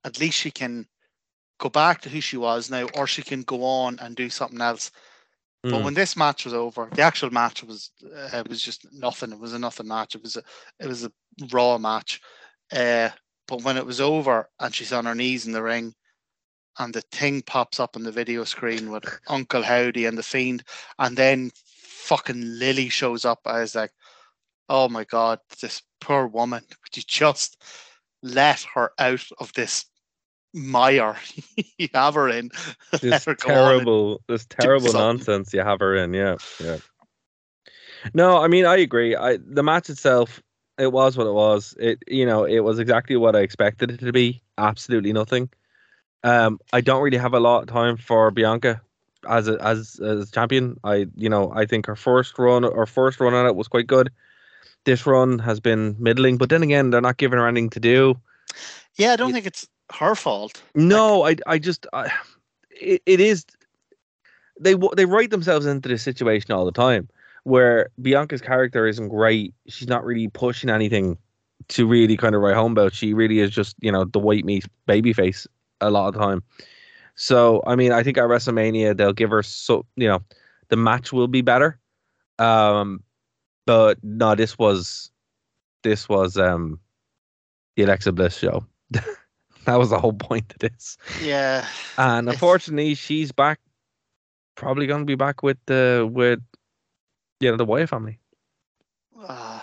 at least she can go back to who she was now, or she can go on and do something else. But Mm. when this match was over, the actual match was uh, it was just nothing. It was a nothing match. It was a it was a raw match. Uh, but when it was over and she's on her knees in the ring, and the thing pops up on the video screen with Uncle Howdy and the Fiend, and then fucking Lily shows up, I was like, oh my god, this poor woman. Could you just let her out of this mire you have her in? Let this her go on and terrible this terrible nonsense you have her in. Yeah yeah. No i mean i agree. I the match itself it was what it was. It you know it was exactly what i expected it to be. Absolutely nothing. Um i don't really have a lot of time for bianca as a as as champion i you know i think her first run or first run on it was quite good this run has been middling but then again they're not giving her anything to do Yeah, I don't think it's her fault. no, I I just I, it, it is they they write themselves into this situation all the time where Bianca's character isn't great. She's not really pushing anything to really kind of write home about. She really is just you know the white meat baby face a lot of the time. So I mean, I think at WrestleMania they'll give her so you know the match will be better. Um, but no, this was this was um the Alexa Bliss show. that was the whole point of this. Yeah. And unfortunately, she's back. Probably going to be back with the with, you know, the Wyatt family. Uh,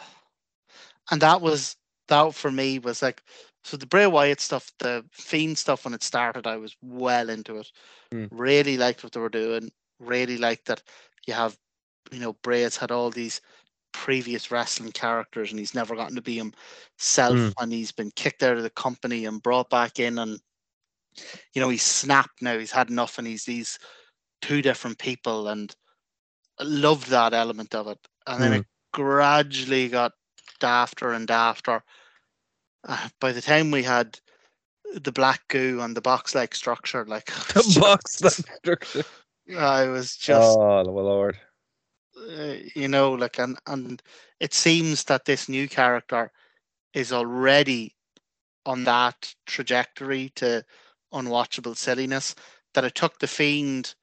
and that was that for me was like so the Bray Wyatt stuff, the Fiend stuff when it started, I was well into it. Mm. Really liked what they were doing. Really liked that you have, you know, Bray's had all these previous wrestling characters and he's never gotten to be himself Mm. and he's been kicked out of the company and brought back in and you know he's snapped now he's had enough and he's these two different people and I loved that element of it and then it gradually got dafter and dafter uh, by the time we had the black goo and the box like structure like The box structure. I was just oh my lord. uh, you know like and and it seems that this new character is already on that trajectory to unwatchable silliness that it took the fiend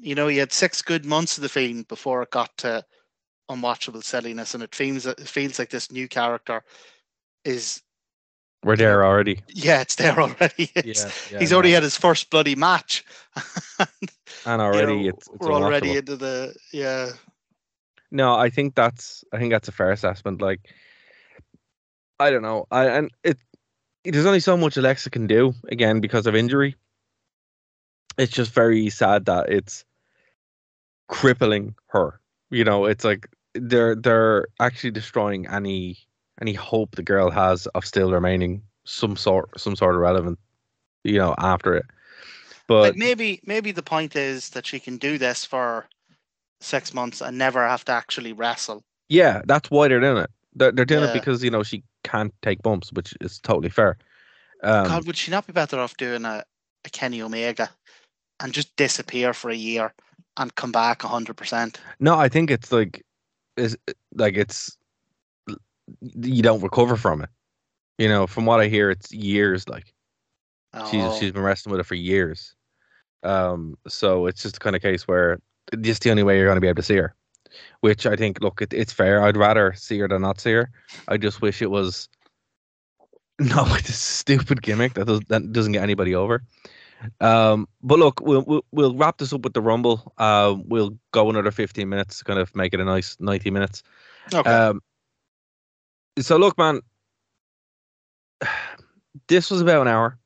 you know he had six good months of the fiend before it got to unwatchable silliness and it feels it feels like this new character is We're there already. yeah it's there already It's- Yeah, yeah, he's already had his first bloody match And You already know, it's, it's we're already into the yeah No, I think that's I think that's a fair assessment. Like, I don't know, I and it there's only so much Alexa can do again because of injury. It's just very sad that it's crippling her. You know, it's like they're they're actually destroying any any hope the girl has of still remaining some sort some sort of relevant. You know, after it. But like maybe maybe the point is that she can do this for six months and never have to actually wrestle. Yeah, that's why they're doing it. They're, they're doing Yeah. it because you know she can't take bumps, which is totally fair. Um, God, would she not be better off doing a, a Kenny Omega and just disappear for a year and come back hundred percent? no, I think it's like, is like it's you don't recover from it. You know, from what I hear, it's years. Like she's Oh. she's been wrestling with it for years. Um, so it's just the kind of case where just the only way you're going to be able to see her. Which I think, look, it, it's fair. I'd rather see her than not see her. I just wish it was no this stupid gimmick that does that doesn't get anybody over. Um, but look, we'll, we'll we'll wrap this up with the rumble. Uh, we'll go another 15 minutes, kind of make it a nice 90 minutes. Okay. Um, so look, man, this was about an hour.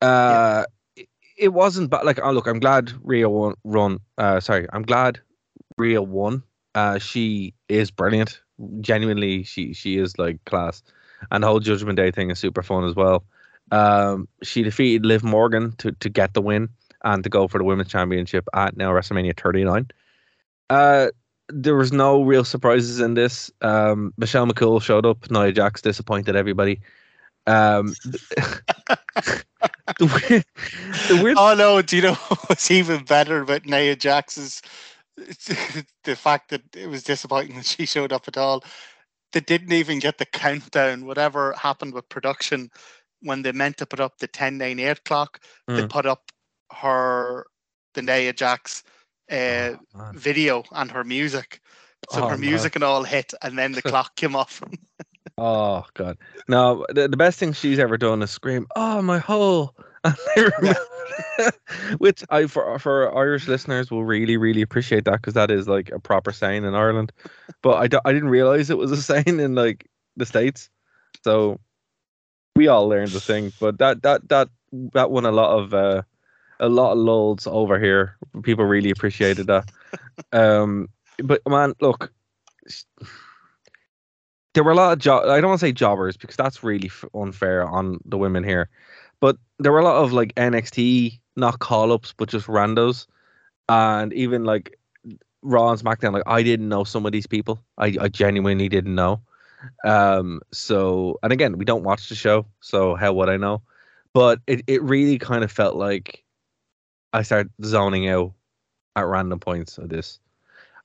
Uh, it, it wasn't, but like, oh look, I'm glad Rhea won. Run, uh, sorry, I'm glad Rhea won. Uh, she is brilliant. Genuinely, she she is like class. and the whole Judgment Day thing is super fun as well. Um, she defeated Liv Morgan to to get the win and to go for the women's championship at now WrestleMania 39. Uh, there was no real surprises in this. Um, Michelle McCool showed up. Nia Jax disappointed everybody. Um, the, weird, the weird. Oh no! Do you know what's even better about Nia Jax's the fact that it was disappointing that she showed up at all. They didn't even get the countdown. Whatever happened with production when they meant to put up the 10 9 8 clock, they Mm. put up her the Nia Jax uh, Oh, video and her music. So Oh, her no. music and all hit, and then the clock came off. Oh god. No, the, the best thing she's ever done is scream, "Oh my hole!" Which I for for Irish listeners will really really appreciate that because that is like a proper saying in Ireland. But I didn't realize it was a saying in like the states. So we all learned the thing. But that that that that won a lot of uh, a lot of lulls over here. People really appreciated that. um, but man, look, there were a lot of job. I don't want to say jobbers because that's really unfair on the women here, but there were a lot of like NXT not call ups, but just randos, and even like Raw and SmackDown. Like I didn't know some of these people. I I genuinely didn't know. Um. So and again, we don't watch the show, so how would I know? But it it really kind of felt like I started zoning out at random points of this.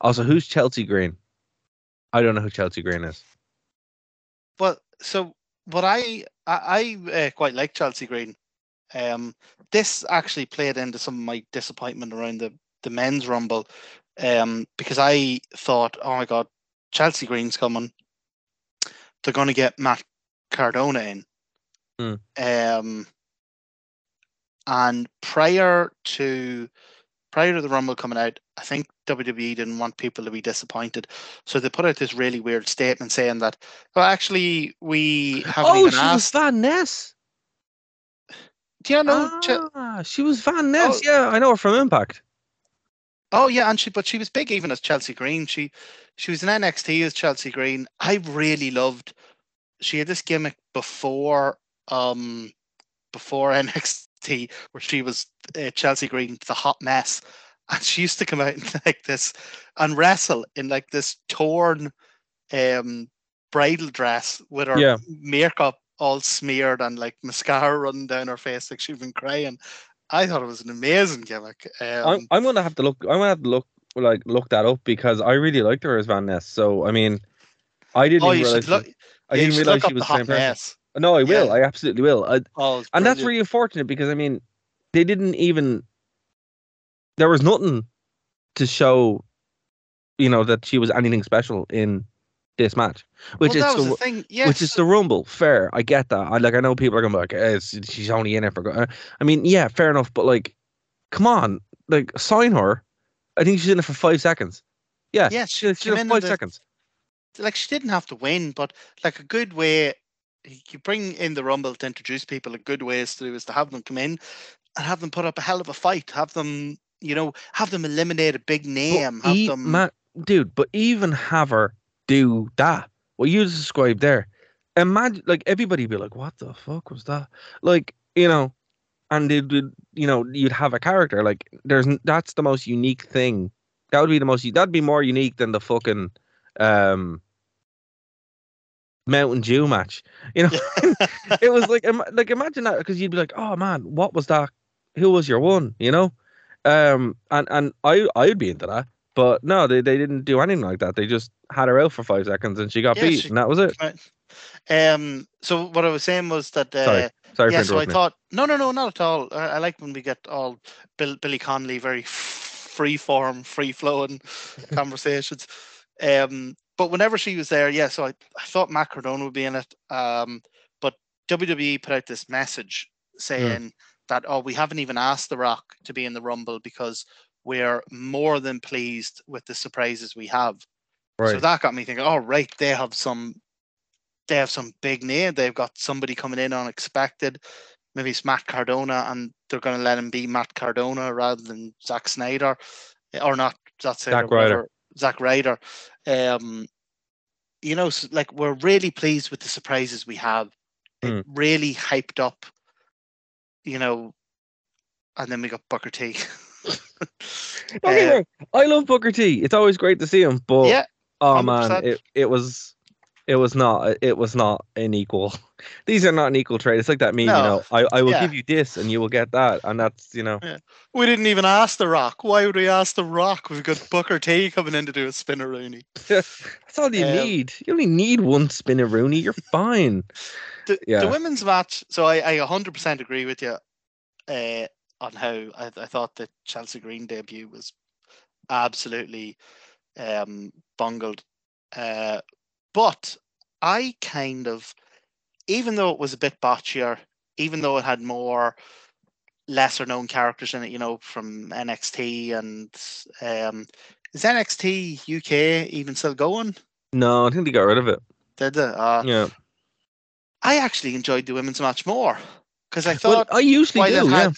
Also, who's Chelsea Green? I don't know who Chelsea Green is. But so what I I, I uh, quite like Chelsea Green. Um, this actually played into some of my disappointment around the the men's rumble, um, because I thought, oh my god, Chelsea Green's coming. They're going to get Matt Cardona in. Hmm. Um, and prior to prior to the rumble coming out, I think WWE didn't want people to be disappointed, so they put out this really weird statement saying that, well, actually, we haven't Oh, even she was. Van Ness. Do you know? Ch- Ah, she was Van Ness. Oh. Yeah, I know her from Impact. Oh yeah, and she but she was big even as Chelsea Green. She she was in NXT as Chelsea Green. I really loved. She had this gimmick before um before NXT where she was uh, Chelsea Green, the hot mess, and she used to come out in like this and wrestle in like this torn um bridal dress with her Yeah. makeup all smeared and like mascara running down her face like she'd been crying. I thought it was an amazing gimmick. Um, I'm, I'm gonna have to look. I'm gonna have to look like look that up because I really liked her as Van Ness. So I mean, I didn't oh, realize. should look. she- I yeah, didn't realize look she was the same hot person. mess. No, I will. Yeah. I absolutely will. I, Oh, and that's really unfortunate because I mean, they didn't even. There was nothing to show, you know, that she was anything special in this match, which well, is the, the thing. Yes, which is the rumble. Fair, I get that. I like. I know people are gonna be like, eh, she's only in it for. I mean, yeah, fair enough. But like, come on, like, sign her. I think she's in it for five seconds. Yeah, Yeah, she's, she's in in five the- seconds. like she didn't have to win, but like a good way you bring in the rumble to introduce people. A good way is to do is to have them come in and have them put up a hell of a fight. Have them, you know, have them eliminate a big name. But Have e- them. ma- dude, but even have her do that, what you described there, imagine like everybody be like, "What the fuck was that?" Like you know, and they would, you know, you'd have a character like there's that's the most unique thing. That would be the most. That'd be more unique than the fucking um Mountain Dew match. You know, it was like like imagine that because you'd be like, "Oh man, what was that? Who was your one?" You know, um, and and I I'd be into that. But no, they, they didn't do anything like that. They just had her out for five seconds and she got Yeah, beat, she- and that was it. Um. So what I was saying was that. Uh, Sorry, sorry yeah, so I me. thought no, no, no, not at all. I, I like when we get all Bill, Billy Connolly very free form, free flowing conversations. Um, but whenever she was there, yeah, so I, I thought Matt Cardona would be in it. Um, but WWE put out this message saying that oh, we haven't even asked The Rock to be in the Rumble because we're more than pleased with the surprises we have. So that got me thinking, oh right, they have some they have some big name. They've got somebody coming in unexpected. Maybe it's Matt Cardona and they're gonna let him be Matt Cardona rather than Zack Snyder. Or not Snyder, Zack Ryder. whatever, Zack Ryder. Um you know, like we're really pleased with the surprises we have. It really hyped up, you know, and then we got Booker T. Don't get me Uh, I love Booker T. It's always great to see him, but yeah, oh man, 100%. it, it was it was not it was not an equal. These are not an equal trade. It's like that meme, you know. I, I will yeah. give you this and you will get that, and that's you know. we didn't even ask The Rock. Why would we ask The Rock? We've got Booker T coming in to do a Spinaroonie. That's all you Um, need. You only need one Spinaroonie. You're fine. The, Yeah. the women's match. So I, I 100% agree with you uh, on how I, I thought the Chelsea Green debut was absolutely um, bungled. Uh, but I kind of, even though it was a bit botchier, even though it had more lesser known characters in it, you know, from NXT and um, is NXT UK even still going? No, I think they got rid of it. Did they? Uh, Yeah. I actually enjoyed the women's match more because I Well, thought I usually do. it Yeah.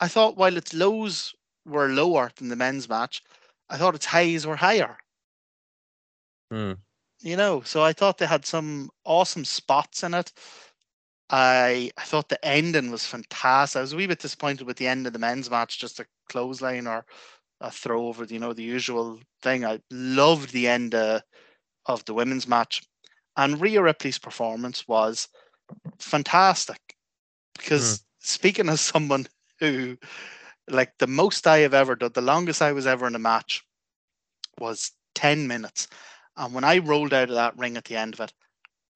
I thought while its lows were lower than the men's match, I thought its highs were higher. Hmm. You know, so I thought they had some awesome spots in it. I I thought the ending was fantastic. I was a wee bit disappointed with the end of the men's match, just a clothesline or a throw over, you know, the usual thing. I loved the end uh, of the women's match, and Rhea Ripley's performance was fantastic. Because speaking as someone who, like, the most I have ever done, the longest I was ever in a match was ten minutes, and when I rolled out of that ring at the end of it,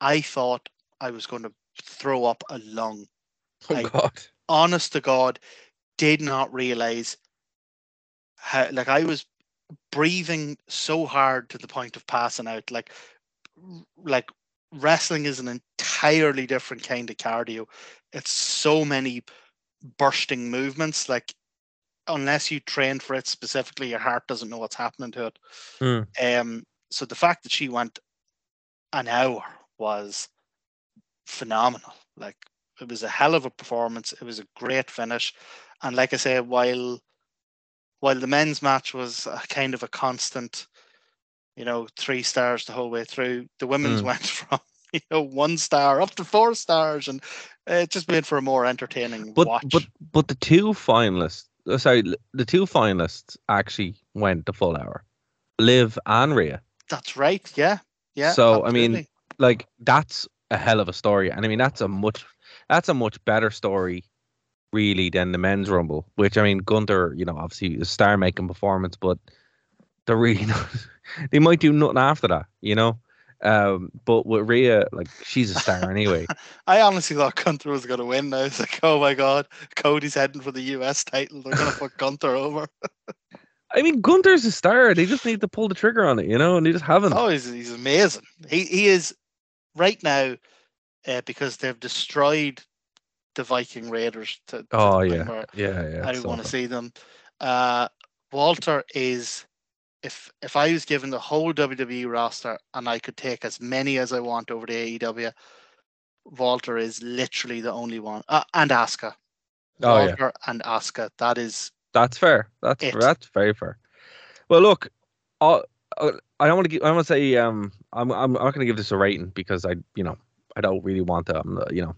I thought I was going to throw up a lung. Oh I- God. honest to God, did not realize how like I was breathing so hard to the point of passing out. Like like wrestling is an entirely different kind of cardio. It's so many bursting movements. Like unless you train for it specifically, your heart doesn't know what's happening to it. Hmm. Um so the fact that she went an hour was phenomenal. Like it was a hell of a performance. It was a great finish, and like I say, while while the men's match was a kind of a constant, you know, three stars the whole way through, the women's Mm. went from you know one star up to four stars, and it just made for a more entertaining But watch. but but the two finalists, uh, sorry, the two finalists actually went the full hour, Liv and Rhea. That's right. Yeah. Yeah. so I mean, like that's a hell of a story, and I mean that's a much that's a much better story, really, than the men's rumble. Which I mean, Gunther, you know, obviously a star making performance, but they're really not. they might do nothing after that, you know. Um, but with Rhea, like she's a star anyway. I honestly thought Gunther was going to win. I was like, oh my god, Cody's heading for the US title. They're going to put Gunther over. I mean, Gunther's a star. They just need to pull the trigger on it, you know, and they just haven't. Oh, he's he's amazing. He he is right now uh, because they've destroyed the Viking Raiders. To, to Oh, yeah. Yeah, yeah, I so want to see them. Uh, Walter is. If if I was given the whole WWE roster and I could take as many as I want over the AEW, Walter is literally the only one. Uh, and Asuka. Oh, yeah. Walter and Asuka. That is That's fair. That's It. that's very fair. Well, look, i I don't want to give. I want to say um, I'm I'm not going to give this a rating because I you know I don't really want to. I'm you know,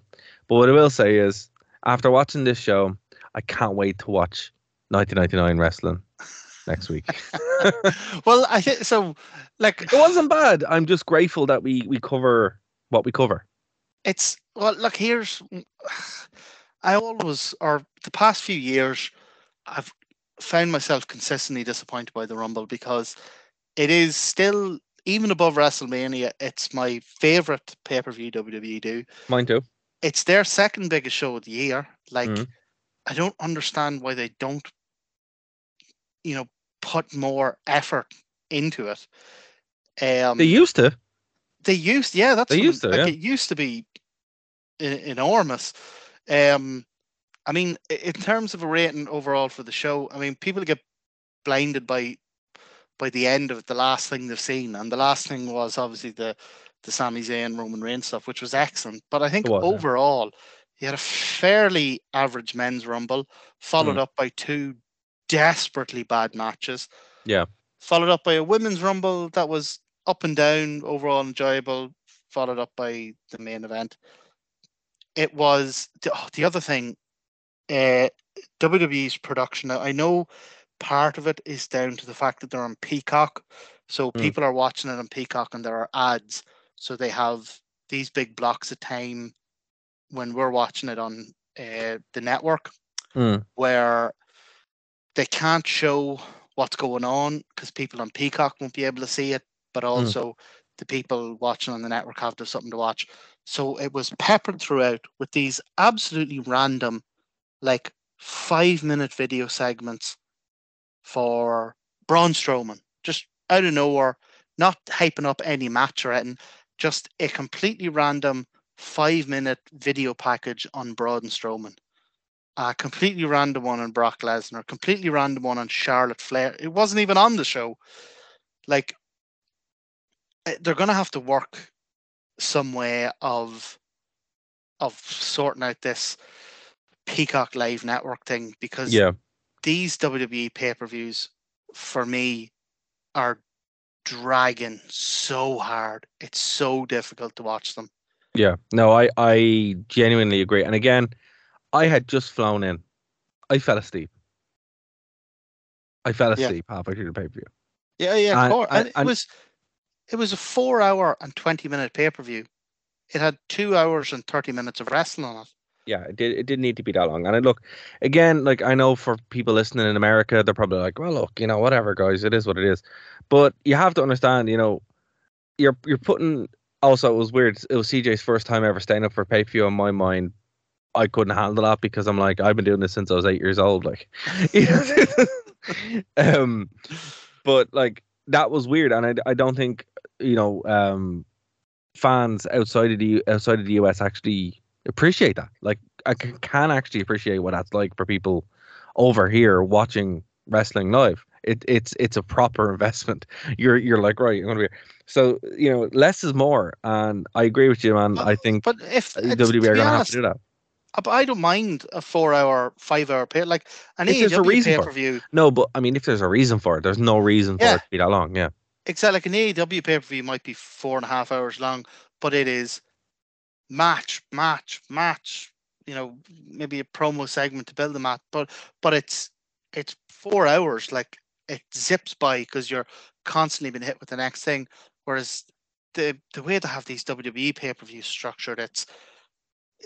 but what I will say is after watching this show, I can't wait to watch 1999 wrestling next week. well, I think so. Like it wasn't bad. I'm just grateful that we we cover what we cover. it's well look here's i always or the past few years i've found myself consistently disappointed by the rumble because it is still even above wrestlemania it's my favorite pay-per-view wwe do Mine too. it's their second biggest show of the year like Mhm. i don't understand why they don't you know put more effort into it um They used to. they used, yeah, that's They used to, like, yeah. It used to be enormous. Um, I mean, in terms of a rating overall for the show, I mean, people get blinded by by the end of the last thing they've seen, and the last thing was obviously the the Sami Zayn Roman Reigns stuff, which was excellent. But I think was, overall, you had a fairly average men's rumble, followed Mm. up by two desperately bad matches Yeah. followed up by a women's rumble that was up and down, overall enjoyable, followed up by the main event. It was the, oh, the other thing, uh, WWE's production. Now, I know part of it is down to the fact that they're on Peacock, so Mm. people are watching it on Peacock, and there are ads, so they have these big blocks of time when we're watching it on uh, the network Mm. where they can't show what's going on because people on Peacock won't be able to see it, but also the people watching on the network have to have something to watch. So it was peppered throughout with these absolutely random, like five minute video segments for Braun Strowman, just out of nowhere, not hyping up any match or anything, just a completely random five minute video package on Braun Strowman a completely random one on Brock Lesnar, completely random one on Charlotte Flair. It wasn't even on the show. Like eh, they're gonna have to work some way of of sorting out this Peacock Live Network thing because Yeah. these WWE pay per views for me are dragging so hard. It's so difficult to watch them. Yeah, no, I I genuinely agree. And again, I had just flown in. I fell asleep. I fell Yeah. asleep halfway through the pay per view. Yeah, yeah, And- of course. and- And it was it was a four hour and twenty minute pay per view. It had two hours and thirty minutes of wrestling on it. Yeah, it did. It didn't need to be that long. And I look again, like I know for people listening in America, they're probably like, "Well, look, you know, whatever, guys, it is what it is." But you have to understand, you know, you're you're putting. Also, it was weird. It was CJ's first time ever staying up for pay per view. In my mind, I couldn't handle that because I'm like, I've been doing this since I was eight years old. Like, um, but like that was weird, and I I don't think you know um fans outside of the outside of the US actually appreciate that. Like I can actually appreciate what that's like for people over here watching wrestling live. It it's it's a proper investment. You're you're like right. I'm gonna be so you know less is more, and I agree with you, man. I think But if WWE to are gonna have to do that. uh, but I don't mind a four hour, five hour pay like an If AEW reason pay for per it. view. No, but I mean, if there's a reason for it, there's no reason for it to be that long. Yeah, Except like an AEW pay per view might be four and a half hours long, but it is match, match, match. You know, maybe a promo segment to build the match, but but it's it's four hours. Like it zips by because you're constantly being hit with the next thing. Whereas the the way they have these WWE pay per views structured, it's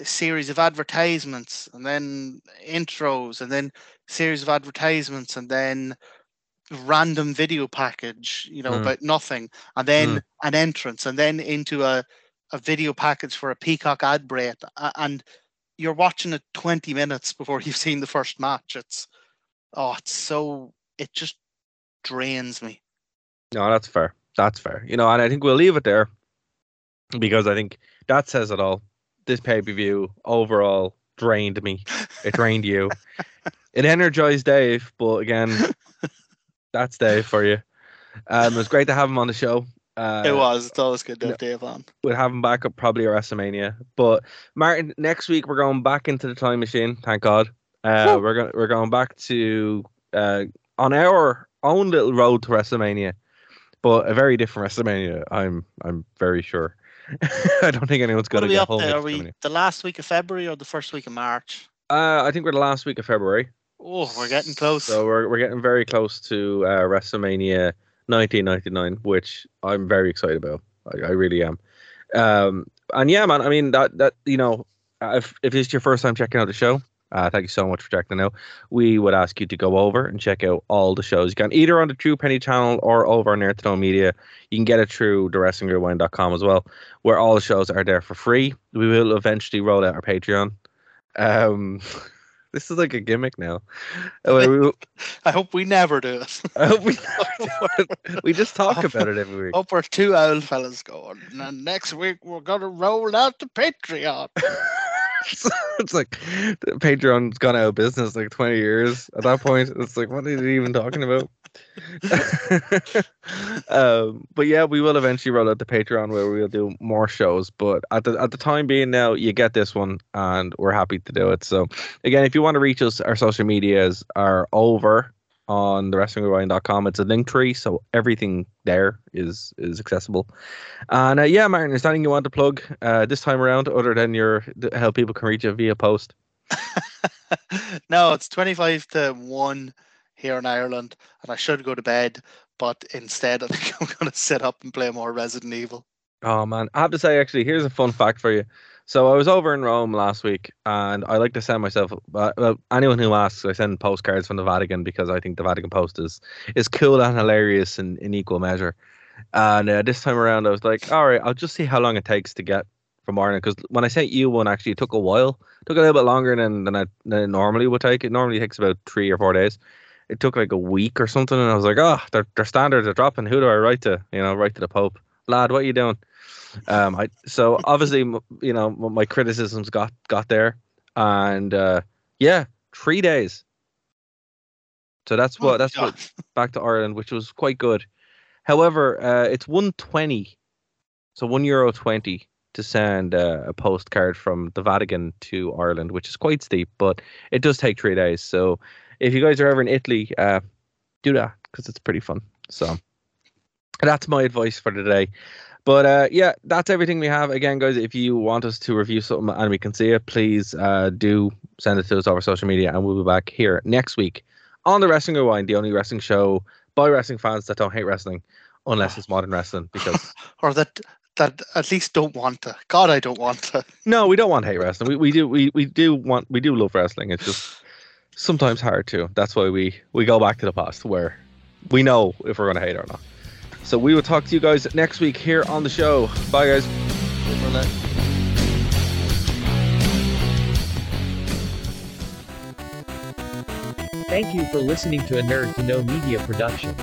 a series of advertisements and then intros and then series of advertisements and then random video package, you know, Mm. about nothing, and then Mm. an entrance, and then into a, a video package for a Peacock ad break, and you're watching it 20 minutes before you've seen the first match. It's oh, it's so it just drains me. no, that's fair. That's fair. You know, and I think we'll leave it there because I think that says it all. This pay per view overall drained me. It drained you. It energized Dave, but again, that's Dave for you. Um, it was great to have him on the show. Uh, it was. It's always good to no. have Dave on. We'll have him back up probably at WrestleMania. But Martin, next week we're going back into the time machine. Thank God. Uh, we're going we're going back to uh, on our own little road to WrestleMania, but a very different WrestleMania. I'm I'm very sure. I don't think anyone's What going are to we get up home. there? Are we the last week of February or the first week of March? Uh, I think we're the last week of February. Oh, we're getting close. So we're we're getting very close to uh, WrestleMania 1999, which I'm very excited about. I, I really am. Um, and yeah, man. I mean that that you know, if if it's your first time checking out the show, uh, thank you so much for checking out. We would ask you to go over and check out all the shows. You can either on the True Penny channel or over on Nerd to Media. You can get it through the WrestlingRewind.com as well, where all the shows are there for free. We will eventually roll out our Patreon. Um, this is like a gimmick now. I hope we never do it. I hope we we just talk about it every week. Hope we're two old fellas going. And then next week we're gonna roll out the Patreon. it's, it's like the Patreon's gone out of business like 20 years. At that point, it's like, what are they even talking about? um, but yeah, we will eventually roll out the Patreon where we'll do more shows. But at the at the time being now, you get this one, and we're happy to do it. So again, if you want to reach us, our social medias are over on the wrestlingrewind.com. It's a link tree, so everything there is is accessible. And uh, yeah, Martin, is there anything you want to plug uh, this time around, other than your how people can reach you via post? no, it's 25 to 1 here in Ireland, and I should go to bed, but instead, I think I'm going to sit up and play more Resident Evil. Oh, man. I have to say, actually, here's a fun fact for you. So I was over in Rome last week, and I like to send myself. Uh, well, anyone who asks, I send postcards from the Vatican because I think the Vatican Post is is cool and hilarious in, in equal measure. And uh, this time around, I was like, all right, I'll just see how long it takes to get from Ireland. Because when I sent you one, actually, it took a while. It took a little bit longer than than, I, than it normally would take. It normally takes about three or four days. It took like a week or something, and I was like, oh, their their standards are dropping. Who do I write to? You know, write to the Pope, lad. What are you doing? Um, I so obviously you know my criticisms got got there, and uh, yeah, three days. So that's what Oh, that's God. what back to Ireland, which was quite good. However, uh, it's one twenty, so one euro twenty to send uh, a postcard from the Vatican to Ireland, which is quite steep, but it does take three days. So if you guys are ever in Italy, uh, do that because it's pretty fun. So that's my advice for today. But uh, yeah, that's everything we have. Again, guys, if you want us to review something and we can see it, please uh, do send it to us over social media, and we'll be back here next week on the Wrestling Rewind, the only wrestling show by wrestling fans that don't hate wrestling, unless it's modern wrestling. Because Or that that at least don't want to. God, I don't want to. no, we don't want to hate wrestling. We we do we, we do want we do love wrestling. It's just sometimes hard to. That's why we we go back to the past where we know if we're gonna hate or not. So we will talk to you guys next week here on the show. Bye guys. Thank you for listening to a Nerd to Know Media production.